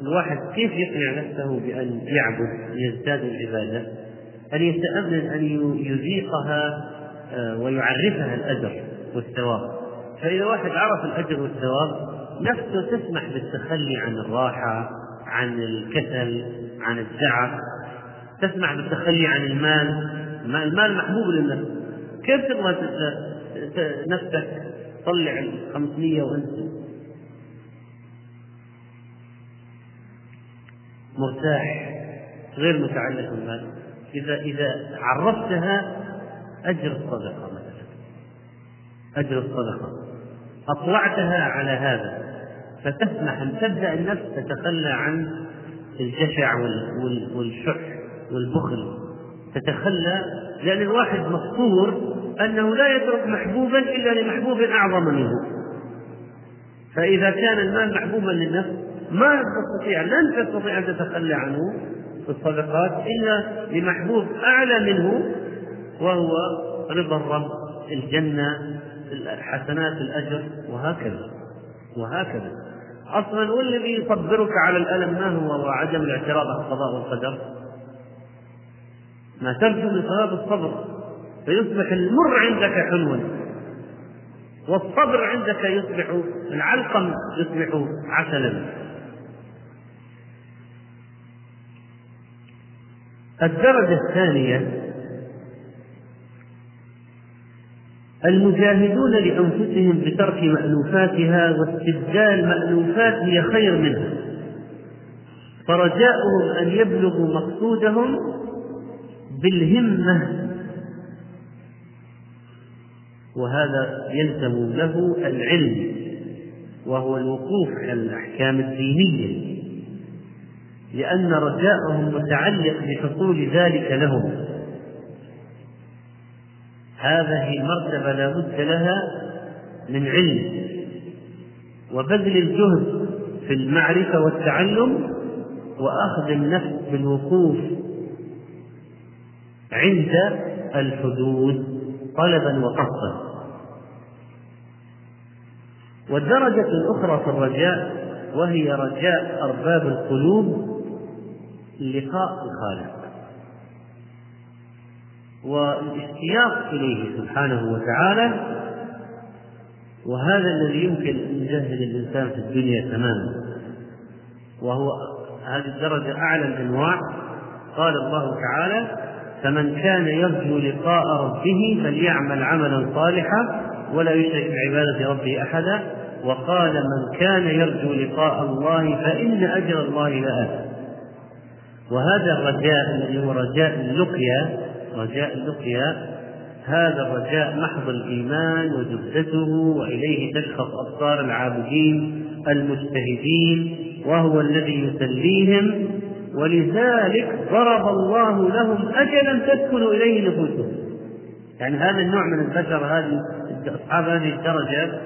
الواحد كيف يقنع نفسه بأن يعبد يزداد العبادة؟ أن يتأمل أن يذيقها آه، ويعرفها الأجر والثواب. فإذا واحد عرف الأجر والثواب نفسه تسمح بالتخلي عن الراحة عن الكسل عن الزعف تسمح بالتخلي عن المال. المال محبوب للنفس. كيف تبغى نفسك تطلع ال 500 وانت مرتاح غير متعلق بالمال. إذا إذا عرفتها أجر الصدقة مثلا. أجر الصدقة. أطلعتها على هذا. فتسمح أن تبدأ النفس تتخلى عن الجشع والشح والبخل. تتخلى لأن الواحد مفطور أنه لا يترك محبوبا إلا لمحبوب أعظم منه. فإذا كان المال محبوبا للنفس ما تستطيع لن تستطيع أن تتخلى عنه في الصدقات إلا لمحبوب أعلى منه وهو رضا الرب الجنة الحسنات الأجر وهكذا وهكذا. أصلا والذي يصبرك على الألم ما هو؟ وعدم الاعتراض على القضاء والقدر ما ترجو من صلاة الصبر فيصبح المر عندك حلوا والصبر عندك يصبح العلقم يصبح عسلا. الدرجة الثانية المجاهدون لأنفسهم بترك مألوفاتها واستبدال مألوفات هي خير منها. فرجاؤهم أن يبلغوا مقصودهم بالهمة. وهذا يلزم له العلم وهو الوقوف على الأحكام الدينية لأن رجاءهم متعلق بحصول ذلك لهم. هذه المرتبة لا بد لها من علم وبذل الجهد في المعرفة والتعلم وأخذ النفس بالوقوف عند الحدود طلبا وقصدا. والدرجة الأخرى في الرجاء وهي رجاء أرباب القلوب لقاء الخالق. والاشتياق إليه سبحانه وتعالى وهذا الذي يمكن أن يجهل الإنسان في الدنيا تماما. وهو هذه الدرجة أعلى الأنواع. قال الله تعالى فمن كان يرجو لقاء ربه فليعمل عملا صالحا ولا يشرك بعبادة ربه أحدا. وقال من كان يرجو لقاء الله فإن أجر الله لآت وهذا الرجاء الذي هو رجاء اللقيا رجاء اللقيا هذا الرجاء محض الإيمان وزبدته وإليه تشخص أبصار العابدين المجتهدين وهو الذي يسليهم ولذلك ضرب الله لهم أجلا تسكن إليه نفوسهم. يعني هذا النوع من البشر هذه أصحاب هذه الدرجة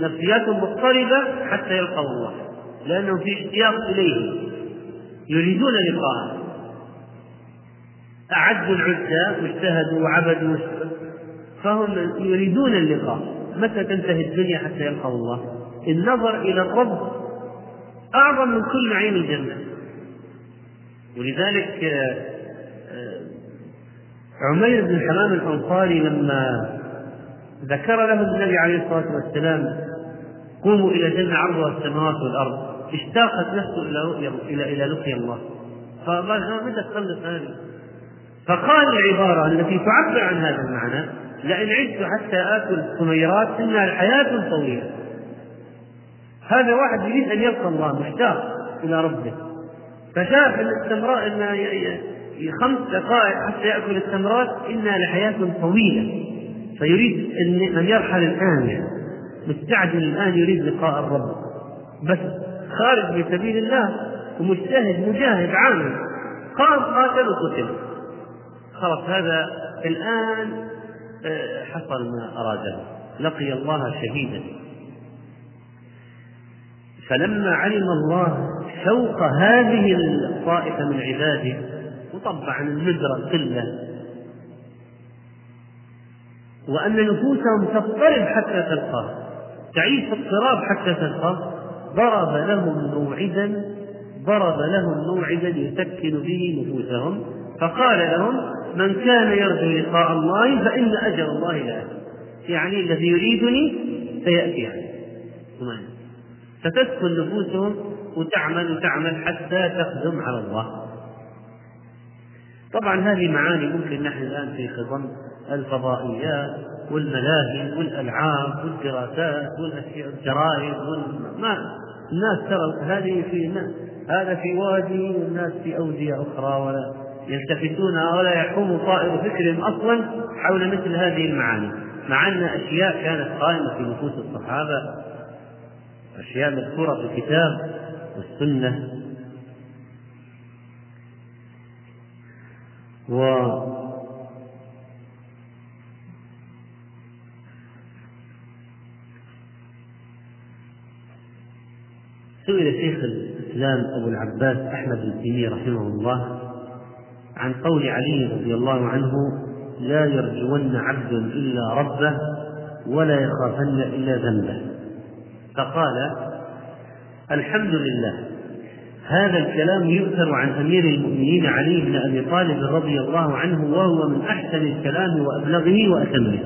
نفسياتهم مضطربة حتى يلقوا الله لأنهم في اشتياق إليه. يريدون لقاءه. أعدوا العدة واجتهدوا وعبدوا فهم يريدون اللقاء. متى تنتهي الدنيا حتى يلقوا الله؟ النظر إلى الرب أعظم من كل نعيم الجنة. ولذلك آه، آه، عمير بن حمام الأنصاري لما ذكر له النبي عليه الصلاة والسلام قوموا إلى جنة عرضها السماوات والأرض. اشتاقت نفسه إلى رؤيا إلى إلى لقيا الله. فقال متى تخلص هذه؟ فقال العبارة التي تعبر عن هذا المعنى لئن عدت حتى آكل ثميرات إنها الحياة طويلة. هذا واحد يريد أن يلقى الله مشتاق إلى ربه. فشاف التمرات أن خمس دقائق حتى يأكل التمرات إنها لحياة طويلة. فيريد أن يرحل الآن يعني مستعجل الآن يريد لقاء الرب. بس خارج في سبيل الله ومجتهد مجاهد عامل. قام قاتل وقتل. خلاص هذا الآن آه، حصل ما أراده. لقي الله شهيدا. فلما علم الله شوق هذه الطائفة من عباده وطبعا الندرة القلة. وأن نفوسهم تضطرب حتى تلقاه تعيش اضطراب حتى تلقاه. ضرب لهم موعدا ضرب لهم موعدا يسكن به نفوسهم. فقال لهم من كان يرجو لقاء الله فإن أجر الله لآت يعني الذي يريدني سيأتي يعني فتسكن نفوسهم وتعمل وتعمل حتى تخدم على الله. طبعا هذه معاني ممكن نحن الآن في خضم الفضائيات والملاهي والألعاب والدراسات والجرائد ما الناس ترى هذه في هذا في وادي والناس في أودية أخرى ولا يلتفتون ولا يحوم طائر فكرهم أصلا حول مثل هذه المعاني. مع أن أشياء كانت قائمة في نفوس الصحابة أشياء مذكورة في الكتاب والسنة. و سئل شيخ الإسلام أبو العباس أحمد بن رحمه الله عن قول علي رضي الله عنه لا يرجون عبد إلا ربه ولا يخافن إلا ذنبه. فقال الحمد لله هذا الكلام يؤثر عن أمير المؤمنين علي بن أبي طالب رضي الله عنه وهو من أحسن الكلام وأبلغه وأتمه.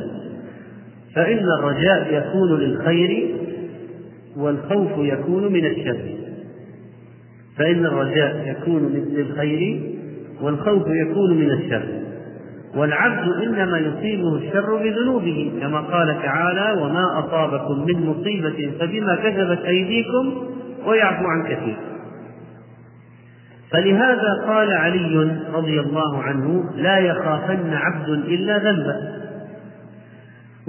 فإن الرجاء يكون للخير والخوف يكون من الشر. فإن الرجاء يكون للخير والخوف يكون من الشر. والعبد إنما يصيبه الشر بذنوبه كما قال تعالى وما أصابكم من مصيبة فبما كسبت أيديكم ويعفو عن كثير. فلهذا قال علي رضي الله عنه لا يخافن عبد إلا ذنبه.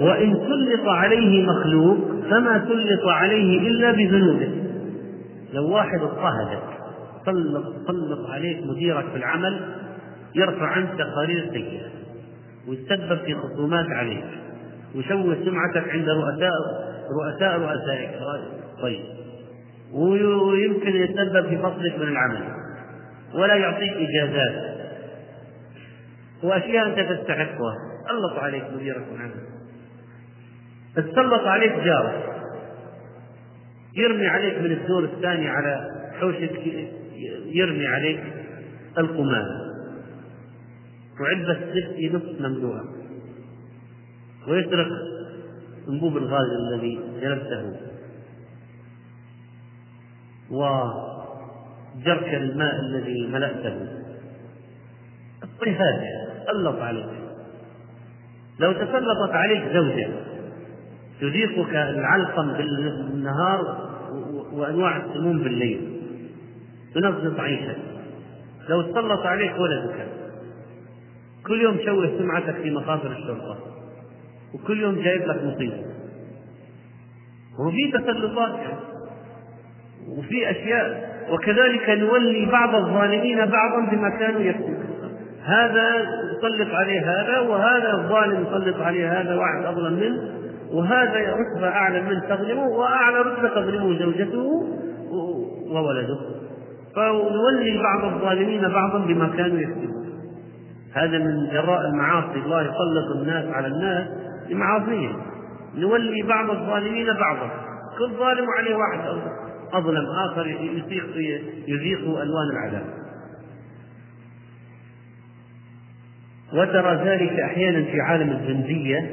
وإن سلط عليه مخلوق فما سلط عليه إلا بذنوبه. لو واحد اضطهدك سلط سلط عليك مديرك في العمل يرفع عنك تقارير سيئة ويتسبب في خصومات عليك ويشوه سمعتك عند رؤساء رؤساء رؤسائك. طيب. ويمكن يتسبب في فصلك من العمل. ولا يعطيك إجازات. وأشياء أنت تستحقها. سلط عليك مديرك من تسلط عليك جارك. يرمي عليك من الدور الثاني على حوشك يرمي عليك القمامة. وعلبة زبت نصف مملوءة ويسرق انبوب الغاز الذي جلبته. وجرك الماء الذي ملأته. الطيفات سلط عليك. لو تسلطت عليك زوجة. تذيقك العلقم بالنهار وأنواع السموم بالليل. تنغص عيشك. لو تسلط عليك ولدك. كل يوم تشوه سمعتك في مخاطر الشرطة. وكل يوم جايب لك مصيبة. وفي تسلطات. وفي أشياء. وكذلك نولي بعض الظالمين بعضا بما كانوا يكسبون. هذا يسلط عليه هذا وهذا الظالم يسلط عليه هذا واحد أظلم منه. وهذا رتبة أعلى من تظلمه وأعلى رتبة تظلمه زوجته وولده. فنولي بعض الظالمين بعضا بما كانوا يكسبون. هذا من جراء المعاصي. الله يسلط الناس على الناس بمعاصيهم. نولي بعض الظالمين بعضا. كل ظالم عليه واحد أظلم آخر يذيق يذيق ألوان العذاب. وترى ذلك أحيانا في عالم الجندية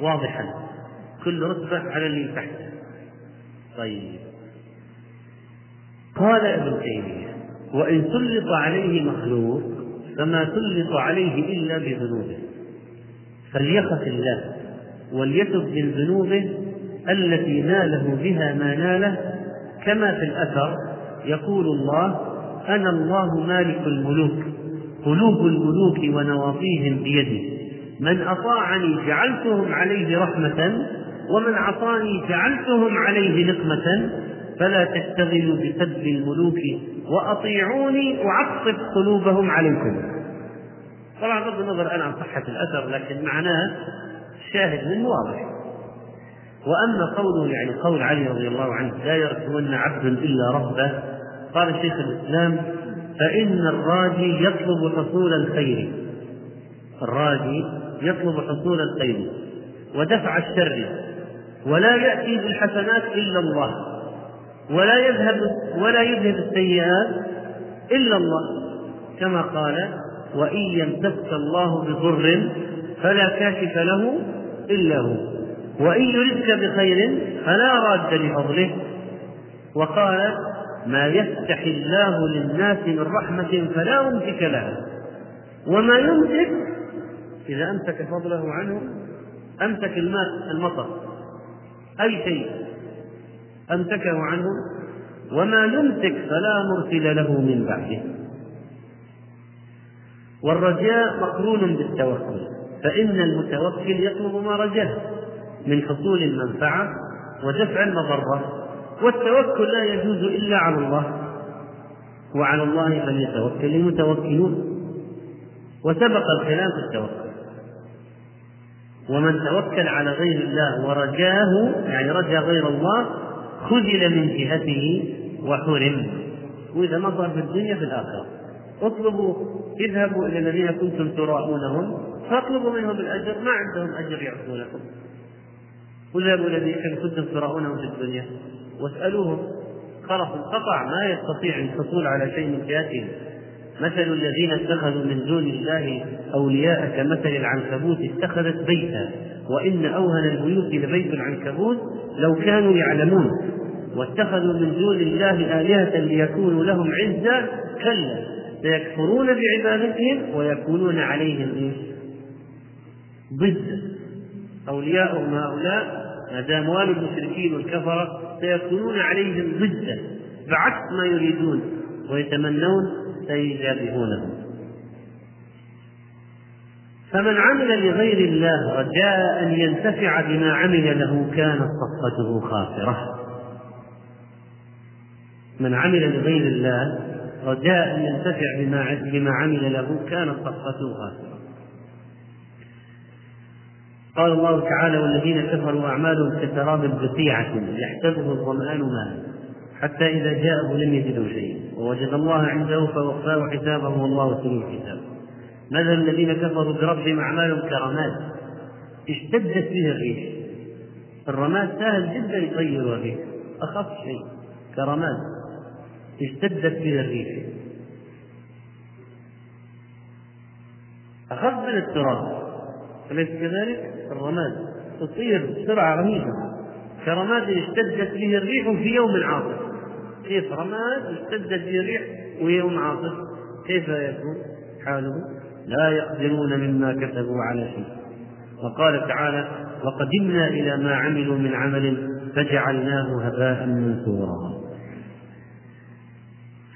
واضحا. كل رتبة على اللي تحته طيب. قال ابن تيمية وإن سلط عليه مخلوق فما سلط عليه إلا بذنوبه. فليخف الله وليتب من ذنوبه التي ناله بها ما ناله كما في الأثر يقول الله أنا الله مالك الملوك قلوب الملوك ونواصيهم بيدي. من أطاعني جعلتهم عليه رحمة ومن عصاني جعلتهم عليه نقمة. فلا تشتغلوا بسب الملوك وأطيعوني أعصب قلوبهم عليكم. طبعا بغض النظر الآن عن صحة الأثر لكن معناه شاهد منه واضح. وأما قوله يعني قول علي رضي الله عنه لا يرثون عبد إلا ربه. قال شيخ الإسلام فإن الراجي يطلب حصول الخير. الراجي يطلب حصول الخير ودفع الشر ولا يأتي بالحسنات إلا الله. ولا يذهب ولا يذهب السيئات إلا الله كما قال وإن يمسك الله بضر فلا كاشف له إلا هو وإن يردك بخير فلا راد لفضله. وقال ما يفتح الله للناس من رحمة فلا ممسك لها وما يمسك إذا أمسك فضله عنه أمسك الماء المطر أي شيء أمسكه عنه وما يمسك فلا مرسل له من بعده. والرجاء مقرون بالتوكل فإن المتوكل يطلب ما رجاه من حصول المنفعة ودفع المضرة والتوكل لا يجوز إلا على الله. وعلى الله فليتوكل المتوكلون. وسبق الكلام في التوكل. ومن توكل على غير الله ورجاه يعني رجا غير الله خذل من جهته وحرم. وإذا صار في الدنيا في الآخرة. اطلبوا اذهبوا إلى الذين كنتم تراءونهم فاطلبوا منهم الأجر ما عندهم أجر يعطونكم. واذهبوا إلى الذين كنتم تراءونهم في الدنيا. واسألوهم. خلاص انقطع ما يستطيع الحصول على شيء من جهتهم مثل الذين اتخذوا من دون الله أولياء كمثل العنكبوت اتخذت بيتا. وإن أوهن البيوت لبيت العنكبوت لو كانوا يعلمون واتخذوا من دون الله آلهة ليكونوا لهم عزا كلا سيكفرون بعبادتهم ويكونون عليهم ضد أولياؤهم هؤلاء ما دام المشركين والكفرة سيكونون عليهم ضدا بعكس ما يريدون ويتمنون سيجابهونه فمن عمل لغير الله رجاء أن ينتفع بما عمل له كانت صفقته خاسرة. من عمل لغير الله رجاء أن ينتفع بما بما عمل له كانت صفقته خاسرة. قال الله تعالى والذين كفروا أعمالهم كسراب بقيعة يحسبه الظمآن ماء حتى إذا جاءه لم يجده شيئا ووجد الله عنده فوفاه حسابه والله سريع الحساب. مثل الذين كفروا بربهم أعمالهم كرماد؟ اشتدت به الريح. الرماد سهل جدا يطير الريح. أخف شيء. كرماد. اشتدت به الريح. أخف من التراب. أليس كذلك؟ الرماد. تطير بسرعة رهيبة. كرماد اشتدت به الريح في يوم عاصف كيف رماد اشتدت به الريح ويوم عاصف كيف يكون حاله؟ لا يقدرون مما كسبوا على شيء. وقال تعالى وقدمنا إلى ما عملوا من عمل فجعلناه هباء منثورا.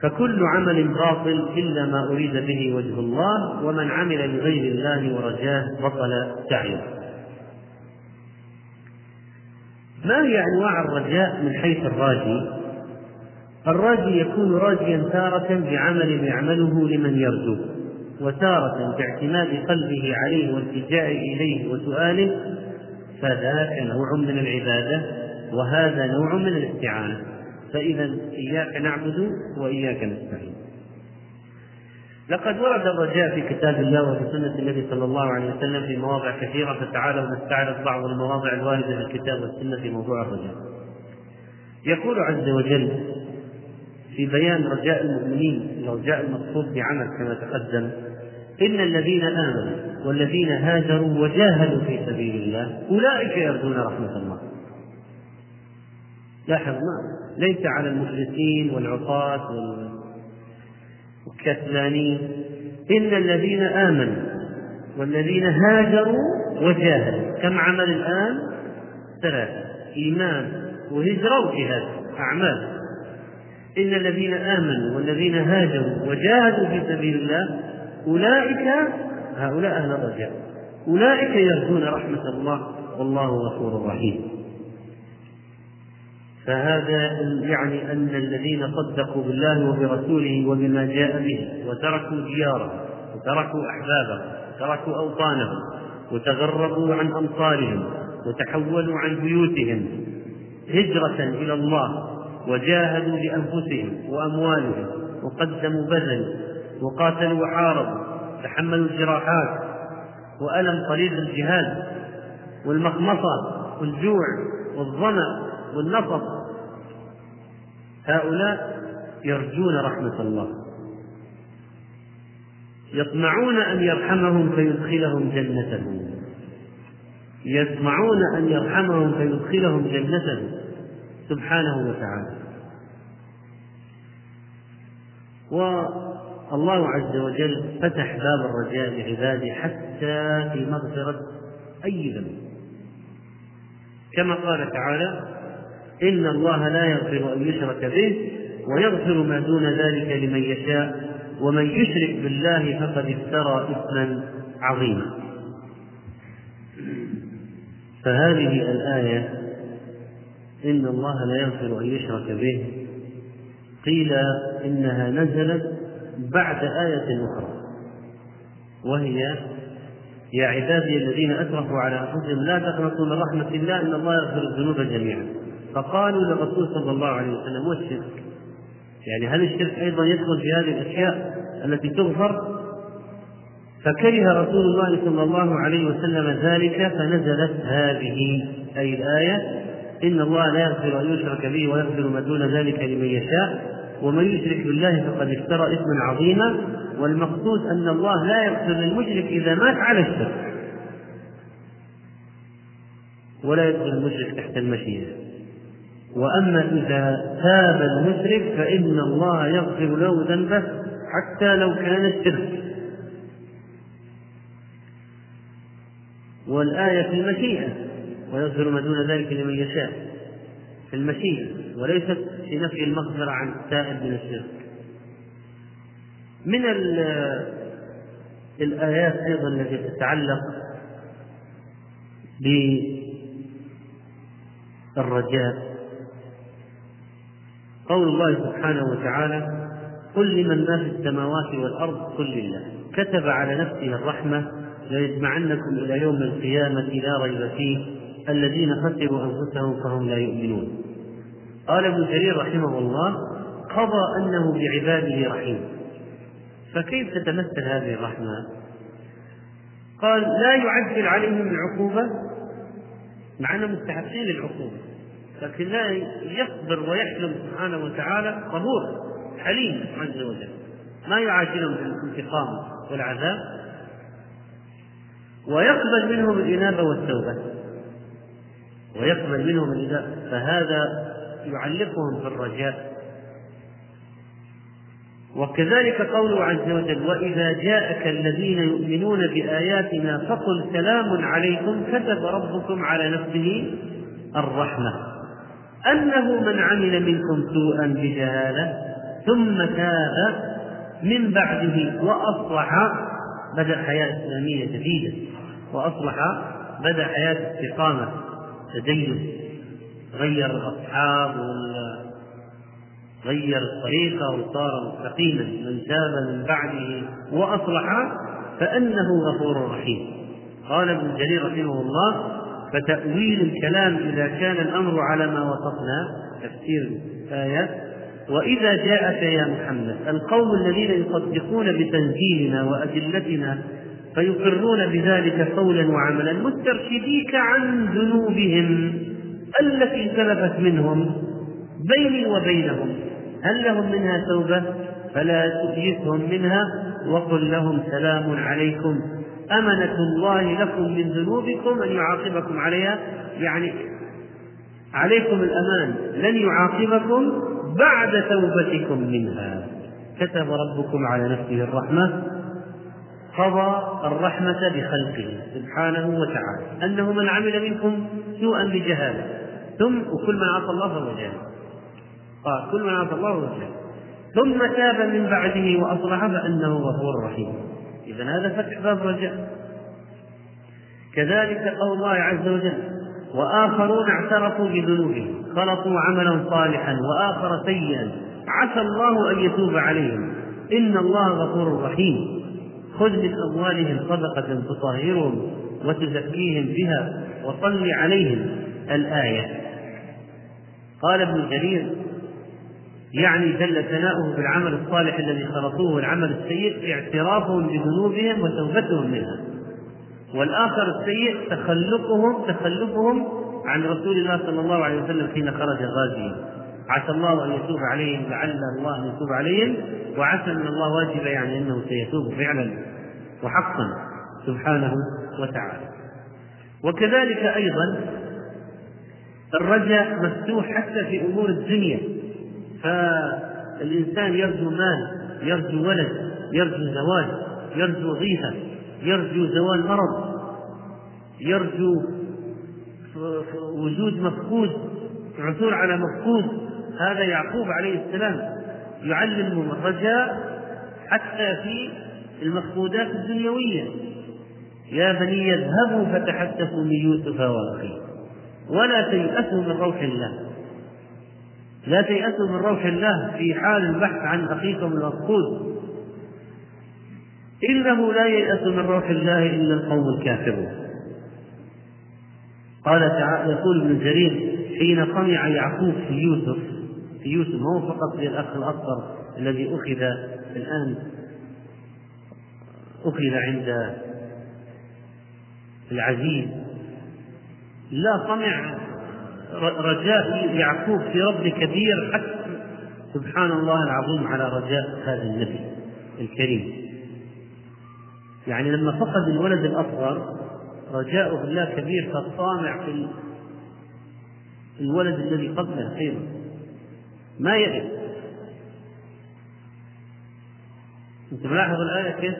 فكل عمل باطل إلا ما أريد به وجه الله ومن عمل لغير الله ورجاه بطل سعيه. ما هي أنواع الرجاء من حيث الراجي؟ الراجي يكون راجيا تارة بعمل يعمله لمن يرجوه وتارة باعتماد قلبه عليه والتجاء إليه وسؤاله فذاك نوع من العبادة وهذا نوع من الاستعانة فإذا إياك نعبد وإياك نستعين لقد ورد الرجاء في كتاب الله وفي سنة النبي صلى الله عليه وسلم في مواضع كثيرة فتعالوا نستعرض بعض المواضع الواردة في الكتاب والسنة في موضوع الرجاء. يقول عز وجل في بيان رجاء المؤمنين الرجاء المقصود بعمل كما تقدم. إن الذين آمنوا والذين هاجروا وجاهدوا في سبيل الله أولئك يرجون رحمة الله. لاحظ ما ليس على المفلسين والعصاة والكسلانين. إن الذين آمنوا والذين هاجروا وجاهدوا. كم عمل الآن؟ ثلاثة. إيمان وهجرة وجهاد. أعمال. إن الذين آمنوا والذين هاجروا وجاهدوا في سبيل الله أولئك هؤلاء أهل الرجاء أولئك يرجون رحمة الله والله غفور رحيم. فهذا يعني أن الذين صدقوا بالله وبرسوله وبما جاء به وتركوا ديارهم وتركوا أحبابهم وتركوا أوطانهم وتغربوا عن أمصارهم وتحولوا عن بيوتهم هجرة إلى الله وجاهدوا بأنفسهم وأموالهم وقدموا بذل وقاتلوا وحاربوا تحملوا الجراحات وألم طريق الجهاد والمخمصة والجوع والظمأ والنصب. هؤلاء يرجون رحمة الله. يطمعون أن يرحمهم فيدخلهم جنته. يطمعون أن يرحمهم فيدخلهم جنته. سبحانه وتعالى. والله عز وجل فتح باب الرجاء لعباده حتى في مغفرة أي ذنب. كما قال تعالى إن الله لا يغفر أن يشرك به ويغفر ما دون ذلك لمن يشاء ومن يشرك بالله فقد افترى إثما عظيما. فهذه الآية إن الله لا يغفر أن يشرك به. قيل إنها نزلت بعد آية أخرى وهي يا عبادي الذين أسرفوا على أنفسهم لا تقنطوا من رحمة الله إن الله يغفر الذنوب جميعا. فقالوا للرسول صلى الله عليه وسلم والشرك يعني هل الشرك أيضا يدخل في هذه الأشياء التي تغفر؟ فكره رسول الله صلى الله عليه وسلم ذلك فنزلت هذه أي الآية إن الله لا يغفر أن يشرك به ويغفر ما دون ذلك لمن يشاء ومن يشرك بالله فقد اشترى إثما عظيما والمقصود أن الله لا يغفر للمشرك إذا مات على الشرك. ولا يدخل المشرك تحت المشيئة. وأما إذا تاب المشرك فإن الله يغفر له ذنبه حتى لو كان الشرك. والآية في المشيئة. ويغفر ما دون ذلك لمن يشاء في المشيئة وليست في نفي المغفرة عن التائب من الشرك. من الآيات أيضا التي تتعلق بالرجاء. قول الله سبحانه وتعالى قل لمن ما في السماوات والأرض قل لله. كتب على نفسه الرحمة ليجمعنكم إلى يوم القيامة لا ريب فيه. الذين خسروا أنفسهم فهم لا يؤمنون. قال ابن جرير رحمه الله قضى أنه بعباده رحيم. فكيف تتمثل هذه الرحمة؟ قال لا يعجل عليهم العقوبة مع أنهم مستحقين للعقوبة لكن لا يصبر ويحلم سبحانه وتعالى صبور حليم عز وجل. ما يعاجلهم بالانتقام والعذاب ويقبل منهم الإنابة والتوبة. ويقبل منهم الإنابة فهذا يعلقهم في الرجاء. وكذلك قوله عز وجل وإذا جاءك الذين يؤمنون بآياتنا فقل سلام عليكم كتب ربكم على نفسه الرحمة. أنه من عمل منكم سوءا بجهالة ثم تاب من بعده وأصلح بدأ حياة إسلامية جديدة وأصلح بدأ حياة استقامة. تدين غير الأصحاب غير الطريقة وصار مستقيما من تاب من بعده وأصلح فأنه غفور رحيم. قال ابن جرير رحمه الله فتأويل الكلام إذا كان الأمر على ما وصفنا تفسير الآية وإذا جاءك يا محمد القوم الذين يصدقون بتنزيلنا وأدلتنا فيقرون بذلك قولا وعملا مسترشديك عن ذنوبهم التي سلفت منهم بيني وبينهم. هل لهم منها توبة؟ فلا تؤيسهم منها. وقل لهم سلام عليكم. أمنة الله لكم من ذنوبكم أن يعاقبكم عليها. يعني عليكم الأمان. لن يعاقبكم بعد توبتكم منها. كتب ربكم على نفسه الرحمة. قضى الرحمة بخلقه سبحانه وتعالى أنه من عمل منكم سوءا بجهالة. ثم وكل من عصى الله فهو جاهل. قال كل من عصى الله فهو جاهل. ثم تاب من بعده وأصلح فأنه غفور رحيم. إذا هذا فتح باب رجاء. كذلك قول الله عز وجل وآخرون اعترفوا بذنوبهم خلقوا عملا صالحا وآخر سيئا. عسى الله أن يتوب عليهم. إن الله غفور رحيم. خذ من أموالهم صدقة تطهرهم وتزكيهم بها وصل عليهم الآية. قال ابن جرير يعني جل ثناؤه بالعمل الصالح الذي خلقوه والعمل السيء اعترافهم بذنوبهم وتوبتهم منها. والآخر السيء تخلقهم تخلفهم عن رسول الله صلى الله عليه وسلم حين خرج غازيا. عسى الله أن يتوب عليهم لعل الله أن يتوب عليهم وعسى من الله واجب يعني أنه سيتوب فعلا وحقا سبحانه وتعالى. وكذلك أيضا الرجاء مفتوح حتى في أمور الدنيا. فالإنسان يرجو مال يرجو ولد يرجو زواج يرجو وظيفة يرجو زوال مرض يرجو وجود مفقود عثور على مفقود. هذا يعقوب عليه السلام يعلمهم الرجاء حتى في المفقودات الدنيوية. يا بني اذهبوا فتحدثوا من يوسف وأخيه. ولا تيأسوا من روح الله. لا تيأسوا من روح الله في حال البحث عن أخيكم المفقود. إنه لا ييأس من روح الله إلا القوم الكافرون. قال تعالى يقول ابن جرير حين طمع يعقوب في يوسف في يوسف ما هو فقط في الأخ الأصغر الذي أخذ الآن أخذ عند العزيز. لا طمع رجاء يعقوب في رب كبير حتى سبحان الله العظيم على رجاء هذا النبي الكريم. يعني لما فقد الولد الأصغر رجاؤه بالله كبير فالطامع في الولد الذي قبله أيضا. ما يئس أنت ملاحظ الآية كيف؟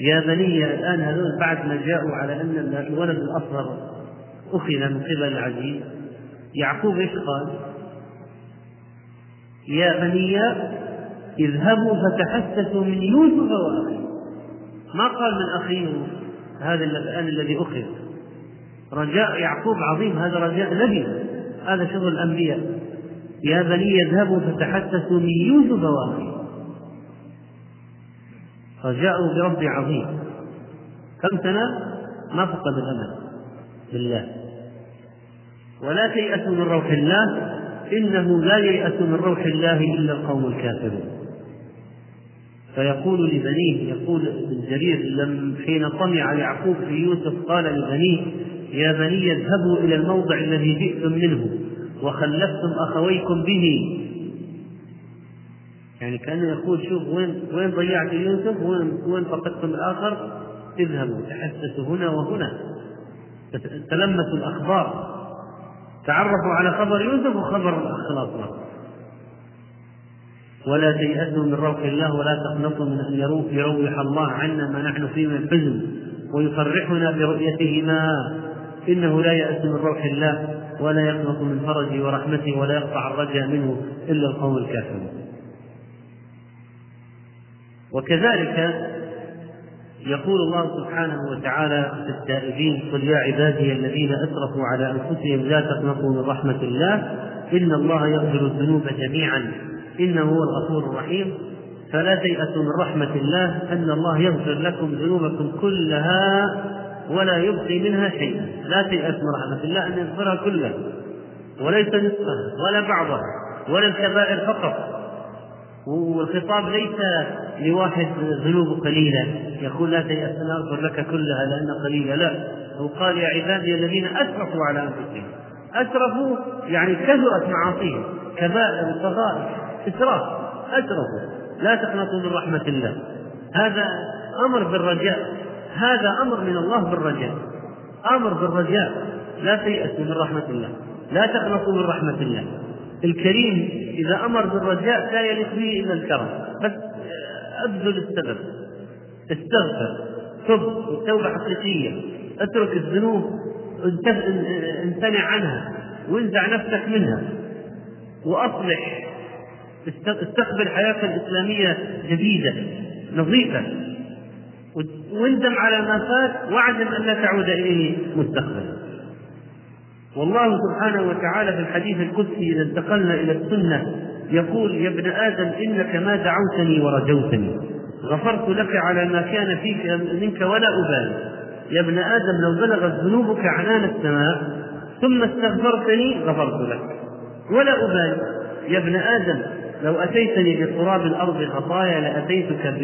يا بني الآن هذول بعد ما جاءوا على أن الولد الأصغر أخذ من قبل العزيز. يعقوب إيش قال؟ يا بني اذهبوا فتحسسوا من يوسف وأخيه. ما قال من أخيه هذا الآن الذي أخذ. رجاء يعقوب عظيم هذا رجاء نبي هذا شغل الأنبياء. يا بني اذهبوا فتحسسوا من يوسف وأخيه. فجاءوا برب عظيم. كم سنة؟ ما فقد الأمل. بالله. ولا تيأسوا من روح الله. إنه لا ييأس من روح الله إلا القوم الكافرون. فيقول لبنيه يقول ابن جرير لم حين طمع يعقوب في يوسف قال لبنيه يا بني اذهبوا إلى الموضع الذي جئتم منه. وخلفتم أخويكم به. يعني كأنه يقول شوف وين وين ضيعت يوسف؟ وين وين فقدتم الآخر؟ اذهبوا تحسسوا هنا وهنا. تلمسوا الأخبار. تعرفوا على خبر يوسف وخبر الأخ الأصغر ولا تيأسوا من روح الله ولا تقنطوا من أن يروح الله عنا ما نحن فيه من الحزن ويفرحنا برؤيتهما. إنه لا يأس من روح الله ولا يقنط من فرجه ورحمته ولا يقطع الرجاء منه إلا القوم الكافرون. وكذلك يقول الله سبحانه وتعالى في التائبين قل يا عبادي الذين أسرفوا على أنفسهم لا تقنطوا من رحمة الله إن الله يغفر الذنوب جميعا إنه هو الغفور الرحيم. فلا تيأسوا من رحمة الله أن الله يغفر لكم ذنوبكم كلها ولا يبقي منها شيئا لا تيأس من رحمة الله أن يغفرها كلها. وليس نصفها ولا بعضها ولا الكبائر فقط. والخطاب ليس لواحد ذنوبه قليلة. يقول لا تيأس أن أغفر لك كلها لأن قليلة. لا. هو قال يا عبادي الذين أسرفوا على أنفسهم. أسرفوا يعني كثرت معاصيهم. كبائر وصغائر إسراف. أسرفوا. لا تقنطوا من رحمة الله. هذا أمر بالرجاء. هذا أمر من الله بالرجاء. أمر بالرجاء. لا تيأسوا من رحمة الله. لا تقنطوا من رحمة الله. الكريم إذا أمر بالرجاء لا يليق به إلا الكرم. بس أبذل السبب. استغفر. تب. التوبة حقيقية. اترك الذنوب. امتنع عنها. وانزع نفسك منها. وأصلح. استقبل حياة الإسلامية جديدة. نظيفة. واندم على ما فات واعزم أن لا تعود إليه مستقبلا. والله سبحانه وتعالى في الحديث القدسي إذا انتقلنا إلى السنة يقول يا ابن آدم إنك ما دعوتني ورجوتني. غفرت لك على ما كان فيك منك ولا أبالي. يا ابن آدم لو بلغت ذنوبك عنان السماء ثم استغفرتني غفرت لك. ولا أبالي. يا ابن آدم لو أتيتني بقراب الأرض خطايا لأتيتك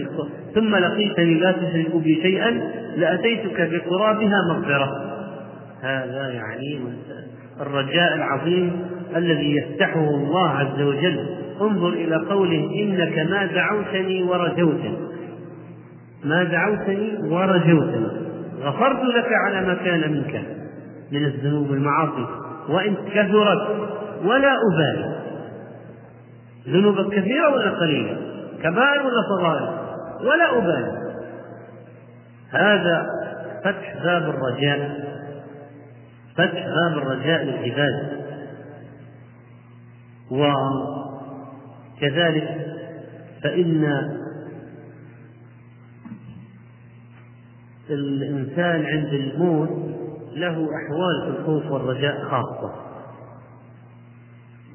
ثم لقيتني لا تشرك بي شيئا لأتيتك بقرابها مغفرة. هذا يعني الرجاء العظيم الذي يفتحه الله عز وجل. انظر إلى قوله إنك ما دعوتني ورجوتني. ما دعوتني ورجوتني. غفرت لك على ما كان منك من الذنوب المعاصي وإن كثرت ولا أبالي. ذنوبك كثيرة ولا قليلة. كبائر ولا صغائر؟ ولا أبالي. هذا فتح باب الرجاء. فتح باب الرجاء للعباد. وكذلك فإن الإنسان عند الموت له أحوال في الخوف والرجاء خاصة.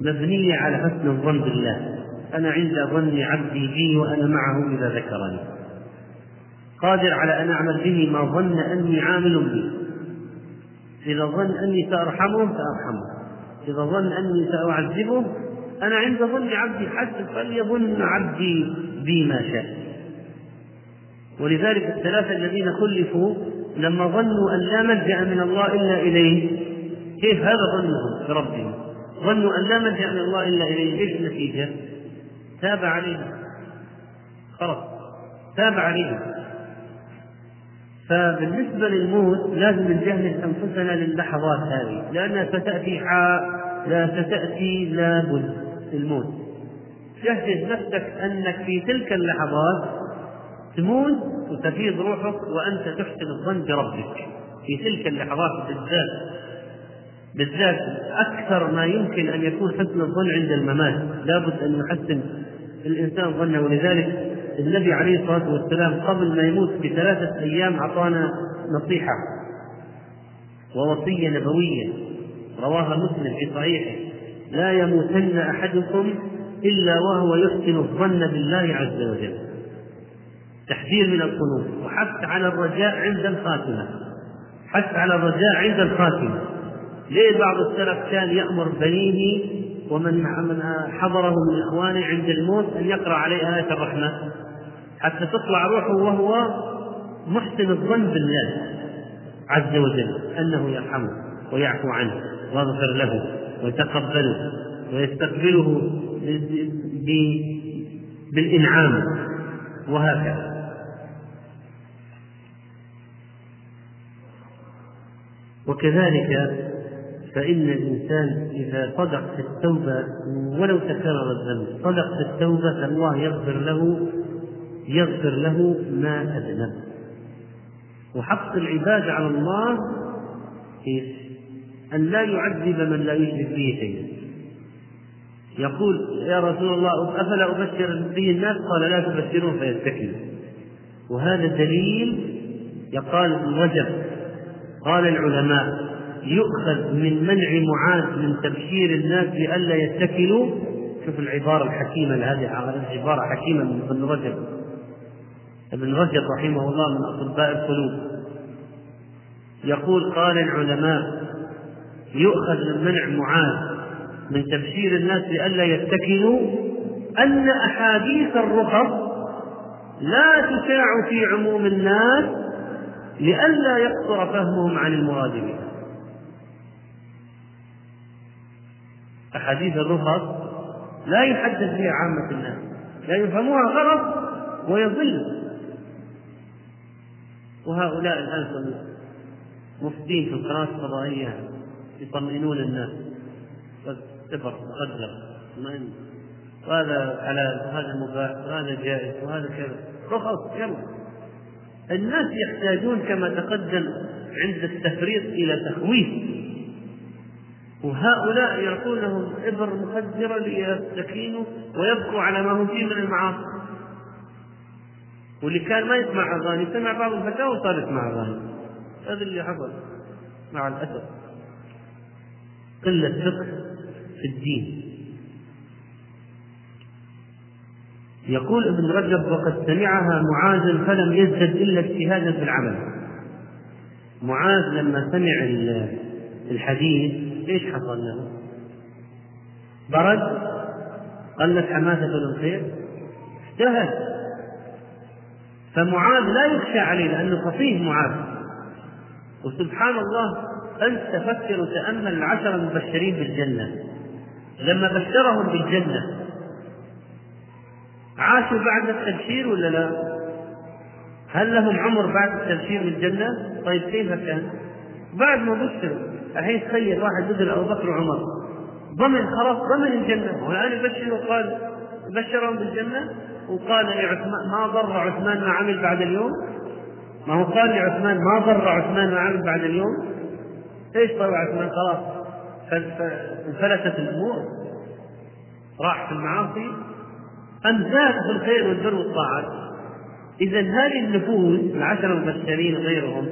مبنية على حسن الظن بالله. أنا عند ظن عبدي بي وأنا معه إذا ذكرني. قادر على أن أعمل به ما ظن أني عامل به. إذا ظن أني سأرحمه سأرحمه. إذا ظن أني سأعذبه أنا عند ظن عبدي حسب فليظن عبدي بي ما شاء. ولذلك الثلاثة الذين خلفوا لما ظنوا أن لا ملجأ من الله إلا إليه كيف هذا ظنهم بربهم ظنوا أن لا ملجأ من الله إلا إليه. إيش النتيجة؟ تاب عليهم. خلاص. تاب عليهم. فبالنسبة للموت لازم نجهز أنفسنا للحظات هذه. لأنها ستأتي حاء لا ستأتي لابد الموت جهز نفسك أنك في تلك اللحظات تموت وتفيض روحك وأنت تحسن الظن بربك. في تلك اللحظات بالذات. بالذات أكثر ما يمكن أن يكون حسن الظن عند الممات. لابد أن يحسن الإنسان ظنه. ولذلك النبي عليه الصلاة والسلام قبل ما يموت بثلاثة أيام أعطانا نصيحة. ووصية نبوية. رواها مسلم في صحيحه. لا يموتن أحدكم إلا وهو يحسن الظن بالله عز وجل. تحذير من القنوط. وحث على الرجاء عند الخاتمة. حث على الرجاء عند الخاتمة. ليه بعض السلف كان يأمر بنيه ومن من حضره من إخوانه عند الموت أن يقرأ عليه آية الرحمة؟ حتى تطلع روحه وهو محسن الظن بالله عز وجل أنه يرحمه ويعفو عنه ويغفر له ويتقبله ويستقبله بالإنعام وهكذا. وكذلك فإن الإنسان إذا صدق في التوبة ولو تكرر الذنب صدق في التوبة فالله يغفر له يغفر له ما أذنب. وحق العباد على الله؟ أن لا يعذب من لا يشرك به شيئا. يقول يا رسول الله أفلا أبشر به الناس؟ قال لا تبشرون فيتكلوا وهذا دليل يقال رجب قال العلماء يؤخذ من منع معاذ من تبشير الناس لئلا يتكلوا؟ شوف العبارة الحكيمة هذه عبارة حكيمة من ابن رجب. ابن رجب رحمه الله من أطباء القلوب. يقول قال العلماء يؤخذ من منع معاذ من تبشير الناس لئلا يتكلوا أن أحاديث الرخص لا تشاع في عموم الناس لئلا يقصر فهمهم عن المراد بها أحاديث الرخص لا يحدث بها عامة الناس لا يفهموها غلط ويضل. وهؤلاء الآن مفتين في القناة الفضائية يطمئنون الناس. صفر مقدر اطمئن وهذا حلال وهذا مباح وهذا جائز وهذا كذا. رخص يلا. الناس يحتاجون كما تقدم عند التفريط إلى تخويف. وهؤلاء يعطونهم إبر مخدرة ليستكينوا ويبقوا على ما هم فيه من المعاصي. واللي كان ما يسمع أغاني سمع بعض الفتاوى وصار يسمع أغاني. هذا اللي حصل مع الأسف. قلة فقه في الدين. يقول ابن رجب وقد سمعها معاذ فلم يزدد إلا اجتهادا في العمل. معاذ لما سمع الحديث إيش حصل له؟ برد قلت حماسة الخير اجتهد فمعاذ لا يخشى عليه لأنه فصيح معاذ وسبحان الله أنت تفكر وتأمل العشر المبشرين بالجنة لما بشرهم بالجنة عاشوا بعد التبشير ولا لا؟ هل لهم عمر بعد التبشير بالجنة؟ طيب كيف كان؟ بعد ما بشروا الحين تخيل واحد مثل أبو بكر وعمر. ضمن خلاص ضمن الجنة؟ والآن يبشر وقال بشرهم بالجنة؟ وقال لعثمان ما ضر عثمان ما عمل بعد اليوم؟ ما هو قال لعثمان ما ضر عثمان ما عمل بعد اليوم؟ إيش طلع عثمان؟ خلاص انفلتت الأمور. راح في المعاصي. أم زاد في الخير والبر والطاعات؟ اذا هذه النفوس العشر المبشرين غيرهم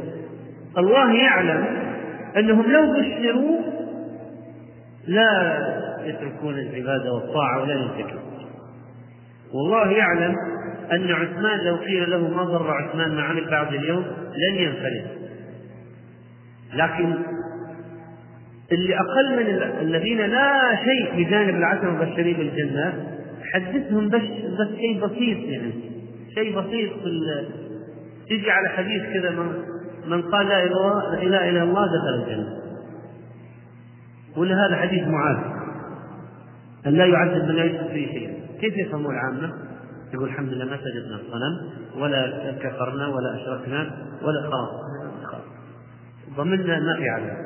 الله يعلم أنهم لو بشروا لا يتركون العبادة والطاعة ولا ينتكسوا والله يعلم أن عثمان لو قيل له ما ضر عثمان ما عمل بعد اليوم لن ينفلت لكن اللي أقل من الذين لا شيء في جانب العشر المبشرين بالجنة حدثهم بس بس شيء بسيط يعني. شيء بسيط في تجي على حديث كذا من قال لا إله إلا الله دخل الجنة. ولا هذا حديث معاذ. أن لا يعذب من لا يشرك به شيئا. كيف يفهمه العامة؟ يقول الحمد لله ما سجدنا الصنم ولا كفرنا ولا أشركنا ولا خلاص ضمننا ما في عذاب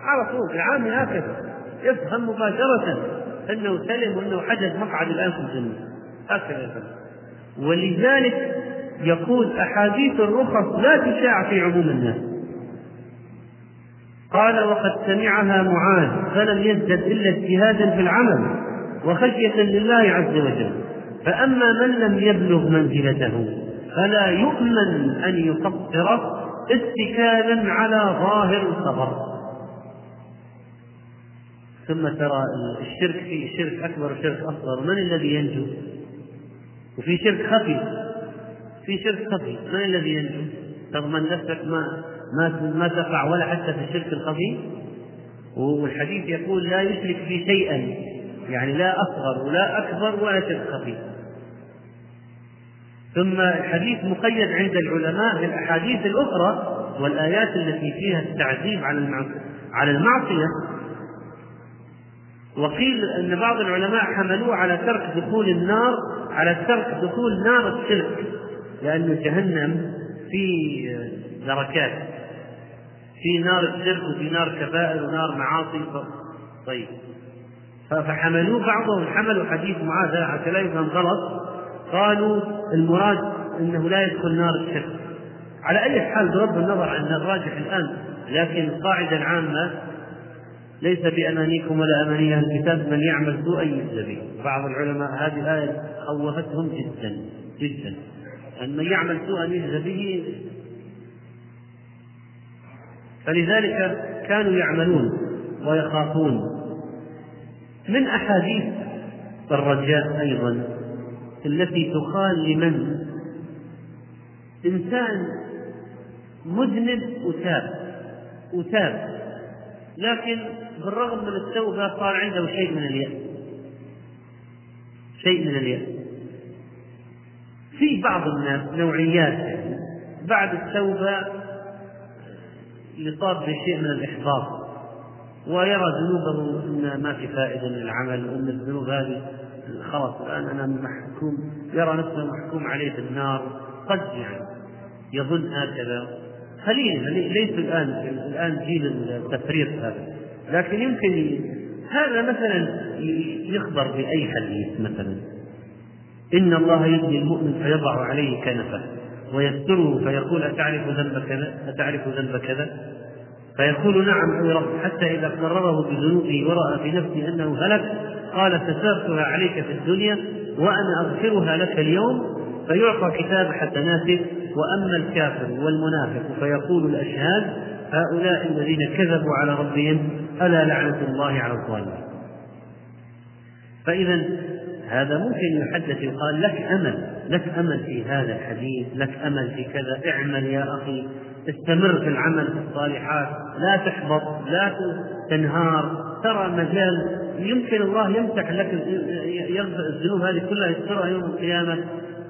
على طول العام هكذا يفهم مباشرة أنه سلم وأنه حجز مقعد الآن في الجنة. هكذا يفهم. ولذلك يقول أحاديث الرخص لا تشاع في عموم الناس. قال وقد سمعها معاذ فلم يزدد إلا اجتهادا في العمل وخشية لله عز وجل. فأما من لم يبلغ منزلته فلا يؤمن أن يقصر اتكالا على ظاهر الخبر. ثم ترى الشرك في شرك أكبر وشرك أصغر. من الذي ينجو؟ وفي شرك خفي. في شرك خفي من الذي ينجو؟ تضمن نفسك ما ما ما تقع ولا حتى في الشرك الخفي والحديث يقول لا يشرك في شيئا. يعني لا أصغر ولا أكبر ولا شرك خفي ثم الحديث مقيد عند العلماء بالأحاديث الأخرى والآيات التي فيها التعذيب على على المعصية. وقيل أن بعض العلماء حملوه على ترك دخول النار على ترك دخول نار الشرك. لأن جهنم في دركات في نار الشرك وفي نار كبائر ونار معاصي. طيب. فحملوه بعضهم حملوا حديث معاذ حتى لا يفهم غلط. قالوا المراد إنه لا يدخل نار الشرك على أي حال بغض النظر عن الراجح الآن لكن القاعده العامه ليس بأمانيكم ولا أماني أهل الكتاب من يعمل سوءا يجزى به. بعض العلماء هذه الآية خوفتهم جدا جدا. من يعمل سوءا يجزى به. فلذلك كانوا يعملون ويخافون. من أحاديث الرجاء أيضا التي تقال لمن إنسان مذنب وتاب وتاب لكن بالرغم من التوبة صار عنده شيء من اليأس شيء من اليأس. في بعض الناس نوعيات يعني. بعد التوبة يصاب بشيء من الإحباط ويرى ذنوبه أن ما في فائدة من العمل وأن الذنوب هذه خلاص الآن أنا محكوم يرى نفسه محكوم عليه بالنار قد يعني يظن هكذا. قليل ليس الآن الآن جيل التفريط هذا. لكن يمكن هذا مثلا يخبر بأي حديث مثلا. إن الله يبني المؤمن فيضع عليه كنفه ويستره فيقول أتعرف ذنب كذا؟ أتعرف ذنب كذا؟ فيقول نعم أي رب حتى إذا قرره بذنوبه ورأى في نفسه أنه هلك قال سترتها عليك في الدنيا وأنا أغفرها لك اليوم فيعطى كتاب حسناته وأما الكافر والمنافق فيقول الأشهاد هؤلاء الذين كذبوا على ربهم ألا لعنة الله على الظالمين. فإذا هذا ممكن يحدث يقال لك أمل لك أمل في هذا الحديث لك أمل في كذا اعمل يا أخي استمر في العمل في الصالحات لا تحبط لا تنهار ترى مجال يمكن الله يمسح لك يغفر الذنوب هذه كلها يسترها يوم القيامة.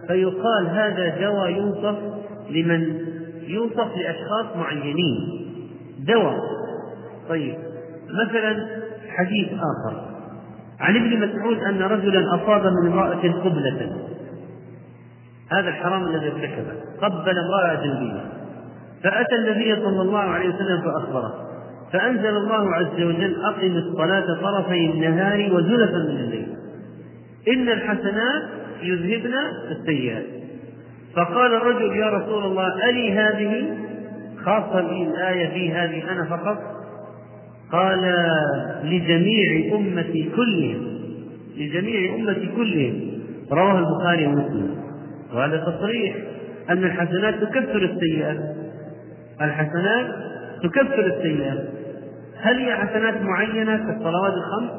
فيقال هذا دواء يوصف لمن؟ يوصف لأشخاص معينين. دواء. طيب مثلا حديث آخر. عن ابن مسعود أن رجلا أصاب من امرأة قبلة. هذا الحرام الذي ارتكبه قبل امرأة أجنبية فأتى النبي صلى الله عليه وسلم فأخبره. فأنزل الله عز وجل أقم الصلاة طرفي النهار وزلفا من الليل. إن الحسنات يذهبن السيئات. فقال الرجل يا رسول الله ألي هذه؟ خاصة الآية في هذه أنا فقط. قال لجميع أمتي كلهم لجميع أمتي كلهم رواه البخاري ومسلم. وهذا تصريح أن الحسنات تكفر السيئات الحسنات تكفر السيئات هل هي حسنات معينة كالصلوات الخمس؟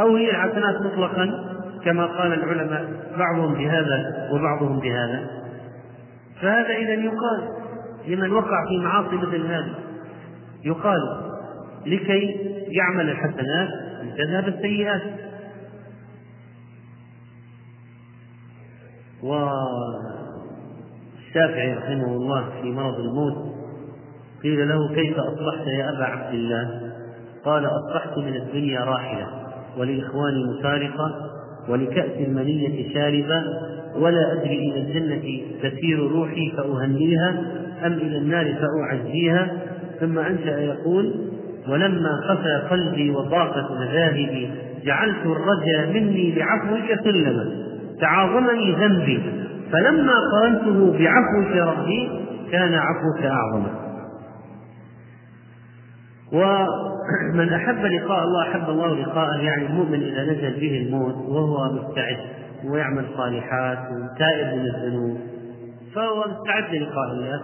أو هي الحسنات مطلقا؟ كما قال العلماء بعضهم بهذا وبعضهم بهذا. فهذا إذا يقال لمن وقع في معاصي مثل هذه يقال لكي يعمل الحسنات لتذهب السيئات. والشافعي رحمه الله في مرض الموت قيل له كيف أصبحت يا أبا عبد الله؟ قال أصبحت من الدنيا راحلة ولإخواني مفارقة ولكأس المنية شاربة ولا أدري إلى الجنة تسير روحي فأهنيها أم إلى النار فأعزيها. ثم أنشأ يقول ولما خفى قلبي وضاقت مذاهبي جعلت الرجا مني بعفوك سلما. تعاظمني ذنبي. فلما قرنته بعفوك ربي كان عفوك أعظم. ومن أحب لقاء الله أحب الله لقاءه يعني المؤمن إذا نزل به الموت وهو مستعد ويعمل صالحات وتائب من الذنوب فهو مستعد للقاء الله.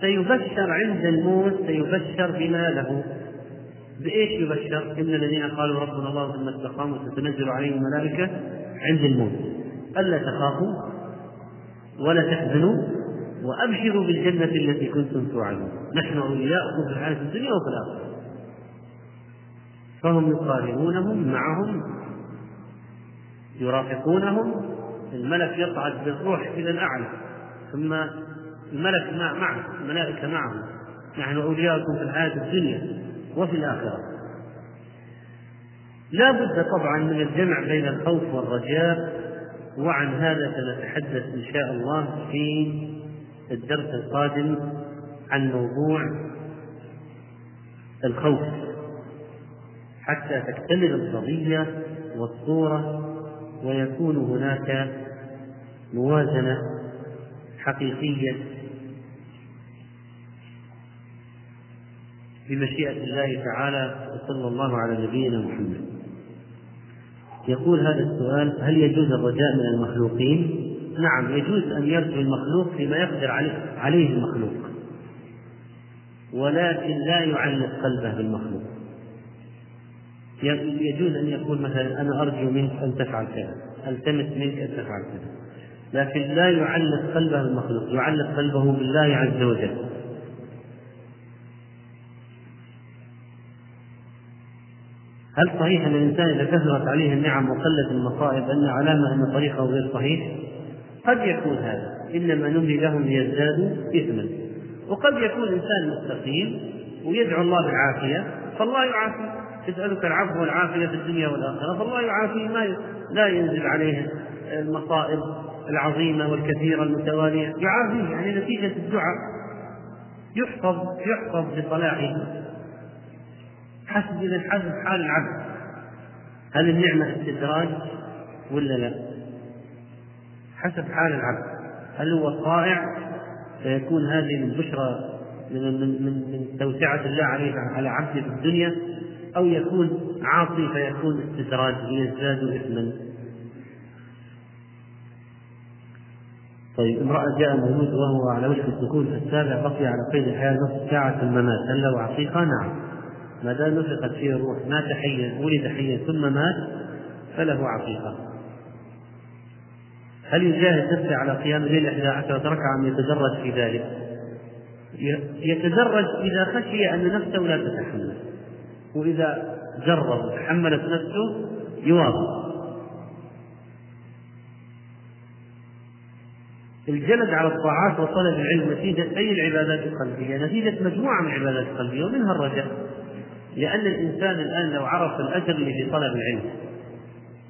فسيبشر عند الموت سيبشر بما له. بإيش يبشر؟ إن الذين قالوا ربنا الله ثم استقاموا تتنزل عليهم الملائكة عند الموت. ألا تخافوا ولا تحزنوا وأبشروا بالجنة التي كنتم توعدون. نحن أولياؤكم في الحياة الدنيا وفي الآخرة. فهم يقارنونهم معهم يرافقونهم. الملك يصعد بالروح إلى الأعلى ثم الملك مع معه الملائكة معهم. نحن أولياؤكم في الحياة الدنيا. وفي الآخرة. لا بد طبعا من الجمع بين الخوف والرجاء وعن هذا سنتحدث إن شاء الله في الدرس القادم عن موضوع الخوف. حتى تكتمل القضية والصورة ويكون هناك موازنة حقيقية بمشيئة الله تعالى وصلى الله على نبينا محمد. يقول هذا السؤال هل يجوز الرجاء من المخلوقين؟ نعم يجوز أن يرجو المخلوق فيما يقدر عليه المخلوق. ولكن لا يعلق قلبه بالمخلوق. يجوز أن يقول مثلا أنا أرجو منك أن تفعل كذا ألتمس منك أن تفعل كذا. لكن لا يعلق قلبه بالمخلوق يعلق قلبه بالله عز وجل. هل صحيح أن الإنسان إذا كثرت عليه النعم وقلت المصائب أن علامة أن طريقه غير صحيح؟ قد يكون هذا. إنما نملي لهم ليزدادوا إثما. وقد يكون إنسان مستقيم ويدعو الله بالعافية فالله يعافي. يسألك العفو والعافية في الدنيا والآخرة فالله يعافيه ما لا ينزل عليه المصائب العظيمة والكثيرة المتوالية. يعافيه يعني نتيجة الدعاء. يحفظ يحفظ بصلاحه. حسب إذا حسب حال العبد. هل النعمة استدراج ولا لا؟ حسب حال العبد. هل هو طائع فيكون هذه من بشرى من من من, من توسعة الله عليه على عبده في الدنيا أو يكون عاصي فيكون استدراج ليزداد إثما. طيب امرأة جاء مولود وهو على وشك في السابع بقي على قيد الحياة نصف ساعة الممات. هل له عقيقة؟ نعم. ما دام نفخت فيه الروح مات حيا ولد حيا ثم مات فله عقيقة هل يجاهد نفسه على قيام الليل 11 ركعة أم يتدرج في ذلك؟ يتدرج إذا خشي أن نفسه لا تتحمل وإذا جرب وتحملت نفسه يواظب الجلد على الطاعات وطلب العلم نتيجة أي العبادات القلبية؟ نتيجة مجموعة من العبادات القلبية ومنها الرجاء لأن الإنسان الآن لو عرف الأجر اللي في طلب العلم.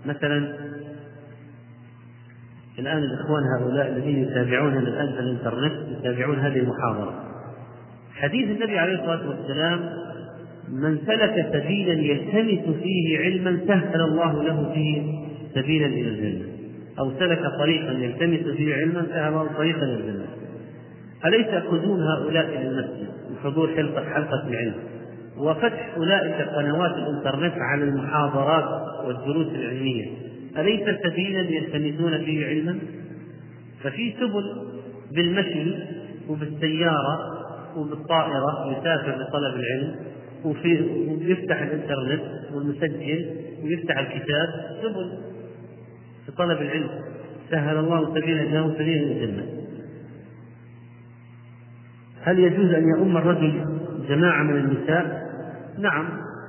مثلا الآن الإخوان هؤلاء الذين يتابعوننا الآن في الإنترنت يتابعون هذه المحاضرة. حديث النبي عليه الصلاة والسلام من سلك سبيلا يلتمس فيه علما سهل الله له فيه سبيلا إلى الجنة. أو سلك طريقا يلتمس فيه علما سهل الله طريقا إلى الجنة. أليس قدوم هؤلاء إلى المسجد وحضور حلقه حلقة العلم؟ وفتح أولئك قنوات الإنترنت على المحاضرات والدروس العلمية. أليس سبيلا يلتمسون فيه علما؟ ففي سبل بالمشي وبالسيارة وبالطائرة يسافر لطلب العلم وفي ويفتح الإنترنت والمسجل ويفتح الكتاب سبل في طلب العلم. سهل الله سبيلا له سبيلا الجنة. هل يجوز أن يؤم الرجل جماعة من النساء؟ نعم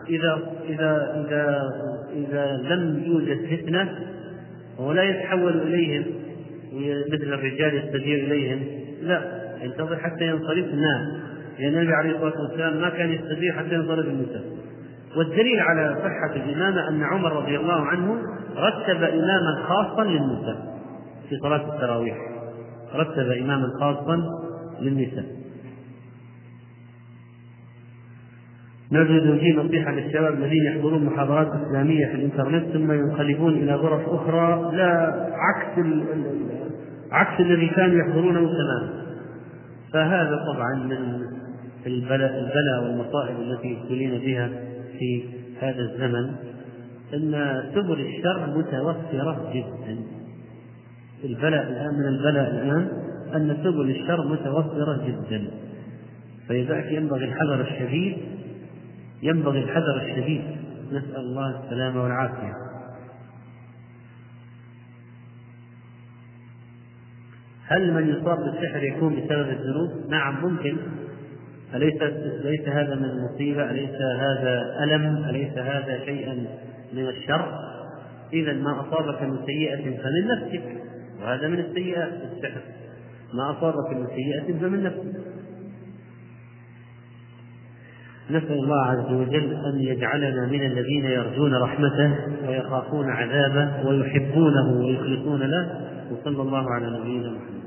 إذا إذا إذا إذا لم يوجد فتنة ولا يتحول إليهم مثل الرجال يستجير إليهم لا ينتظر حتى ينصرف الناس. لأن النبي عليه الصلاة والسلام ما كان يستطيع حتى ينصرف النساء. والدليل على صحة الإمامة أن عمر رضي الله عنه رتب إماما خاصا للنساء في صلاة التراويح. رتب إماما خاصا للنساء. نرجو توجيه نصيحة للشباب الذين يحضرون محاضرات إسلامية في الإنترنت ثم ينقلبون إلى غرف أخرى لا عكس عكس الذي كانوا يحضرونه تماما فهذا طبعا من البلاء البلاء والمصائب التي ابتلينا بها في هذا الزمن إن سبل الشر متوفرة جدا. البلاء الآن من البلاء الآن أن سبل الشر متوفرة جدا. فلذلك ينبغي الحذر الشديد ينبغي الحذر الشديد نسأل الله السلامة والعافية هل من يصاب بالسحر يكون بسبب الذنوب؟ نعم ممكن أليس ليس هذا من المصيبة؟ أليس هذا ألم؟ أليس هذا شيئا من الشر؟ إذا ما أصابك من سيئة فمن نفسك وهذا من السيئات السحر ما أصابك من سيئة فمن نفسك نسأل الله عز وجل أن يجعلنا من الذين يرجون رحمته ويخافون عذابه ويحبونه ويخلصون له وصلى الله على نبينا محمد.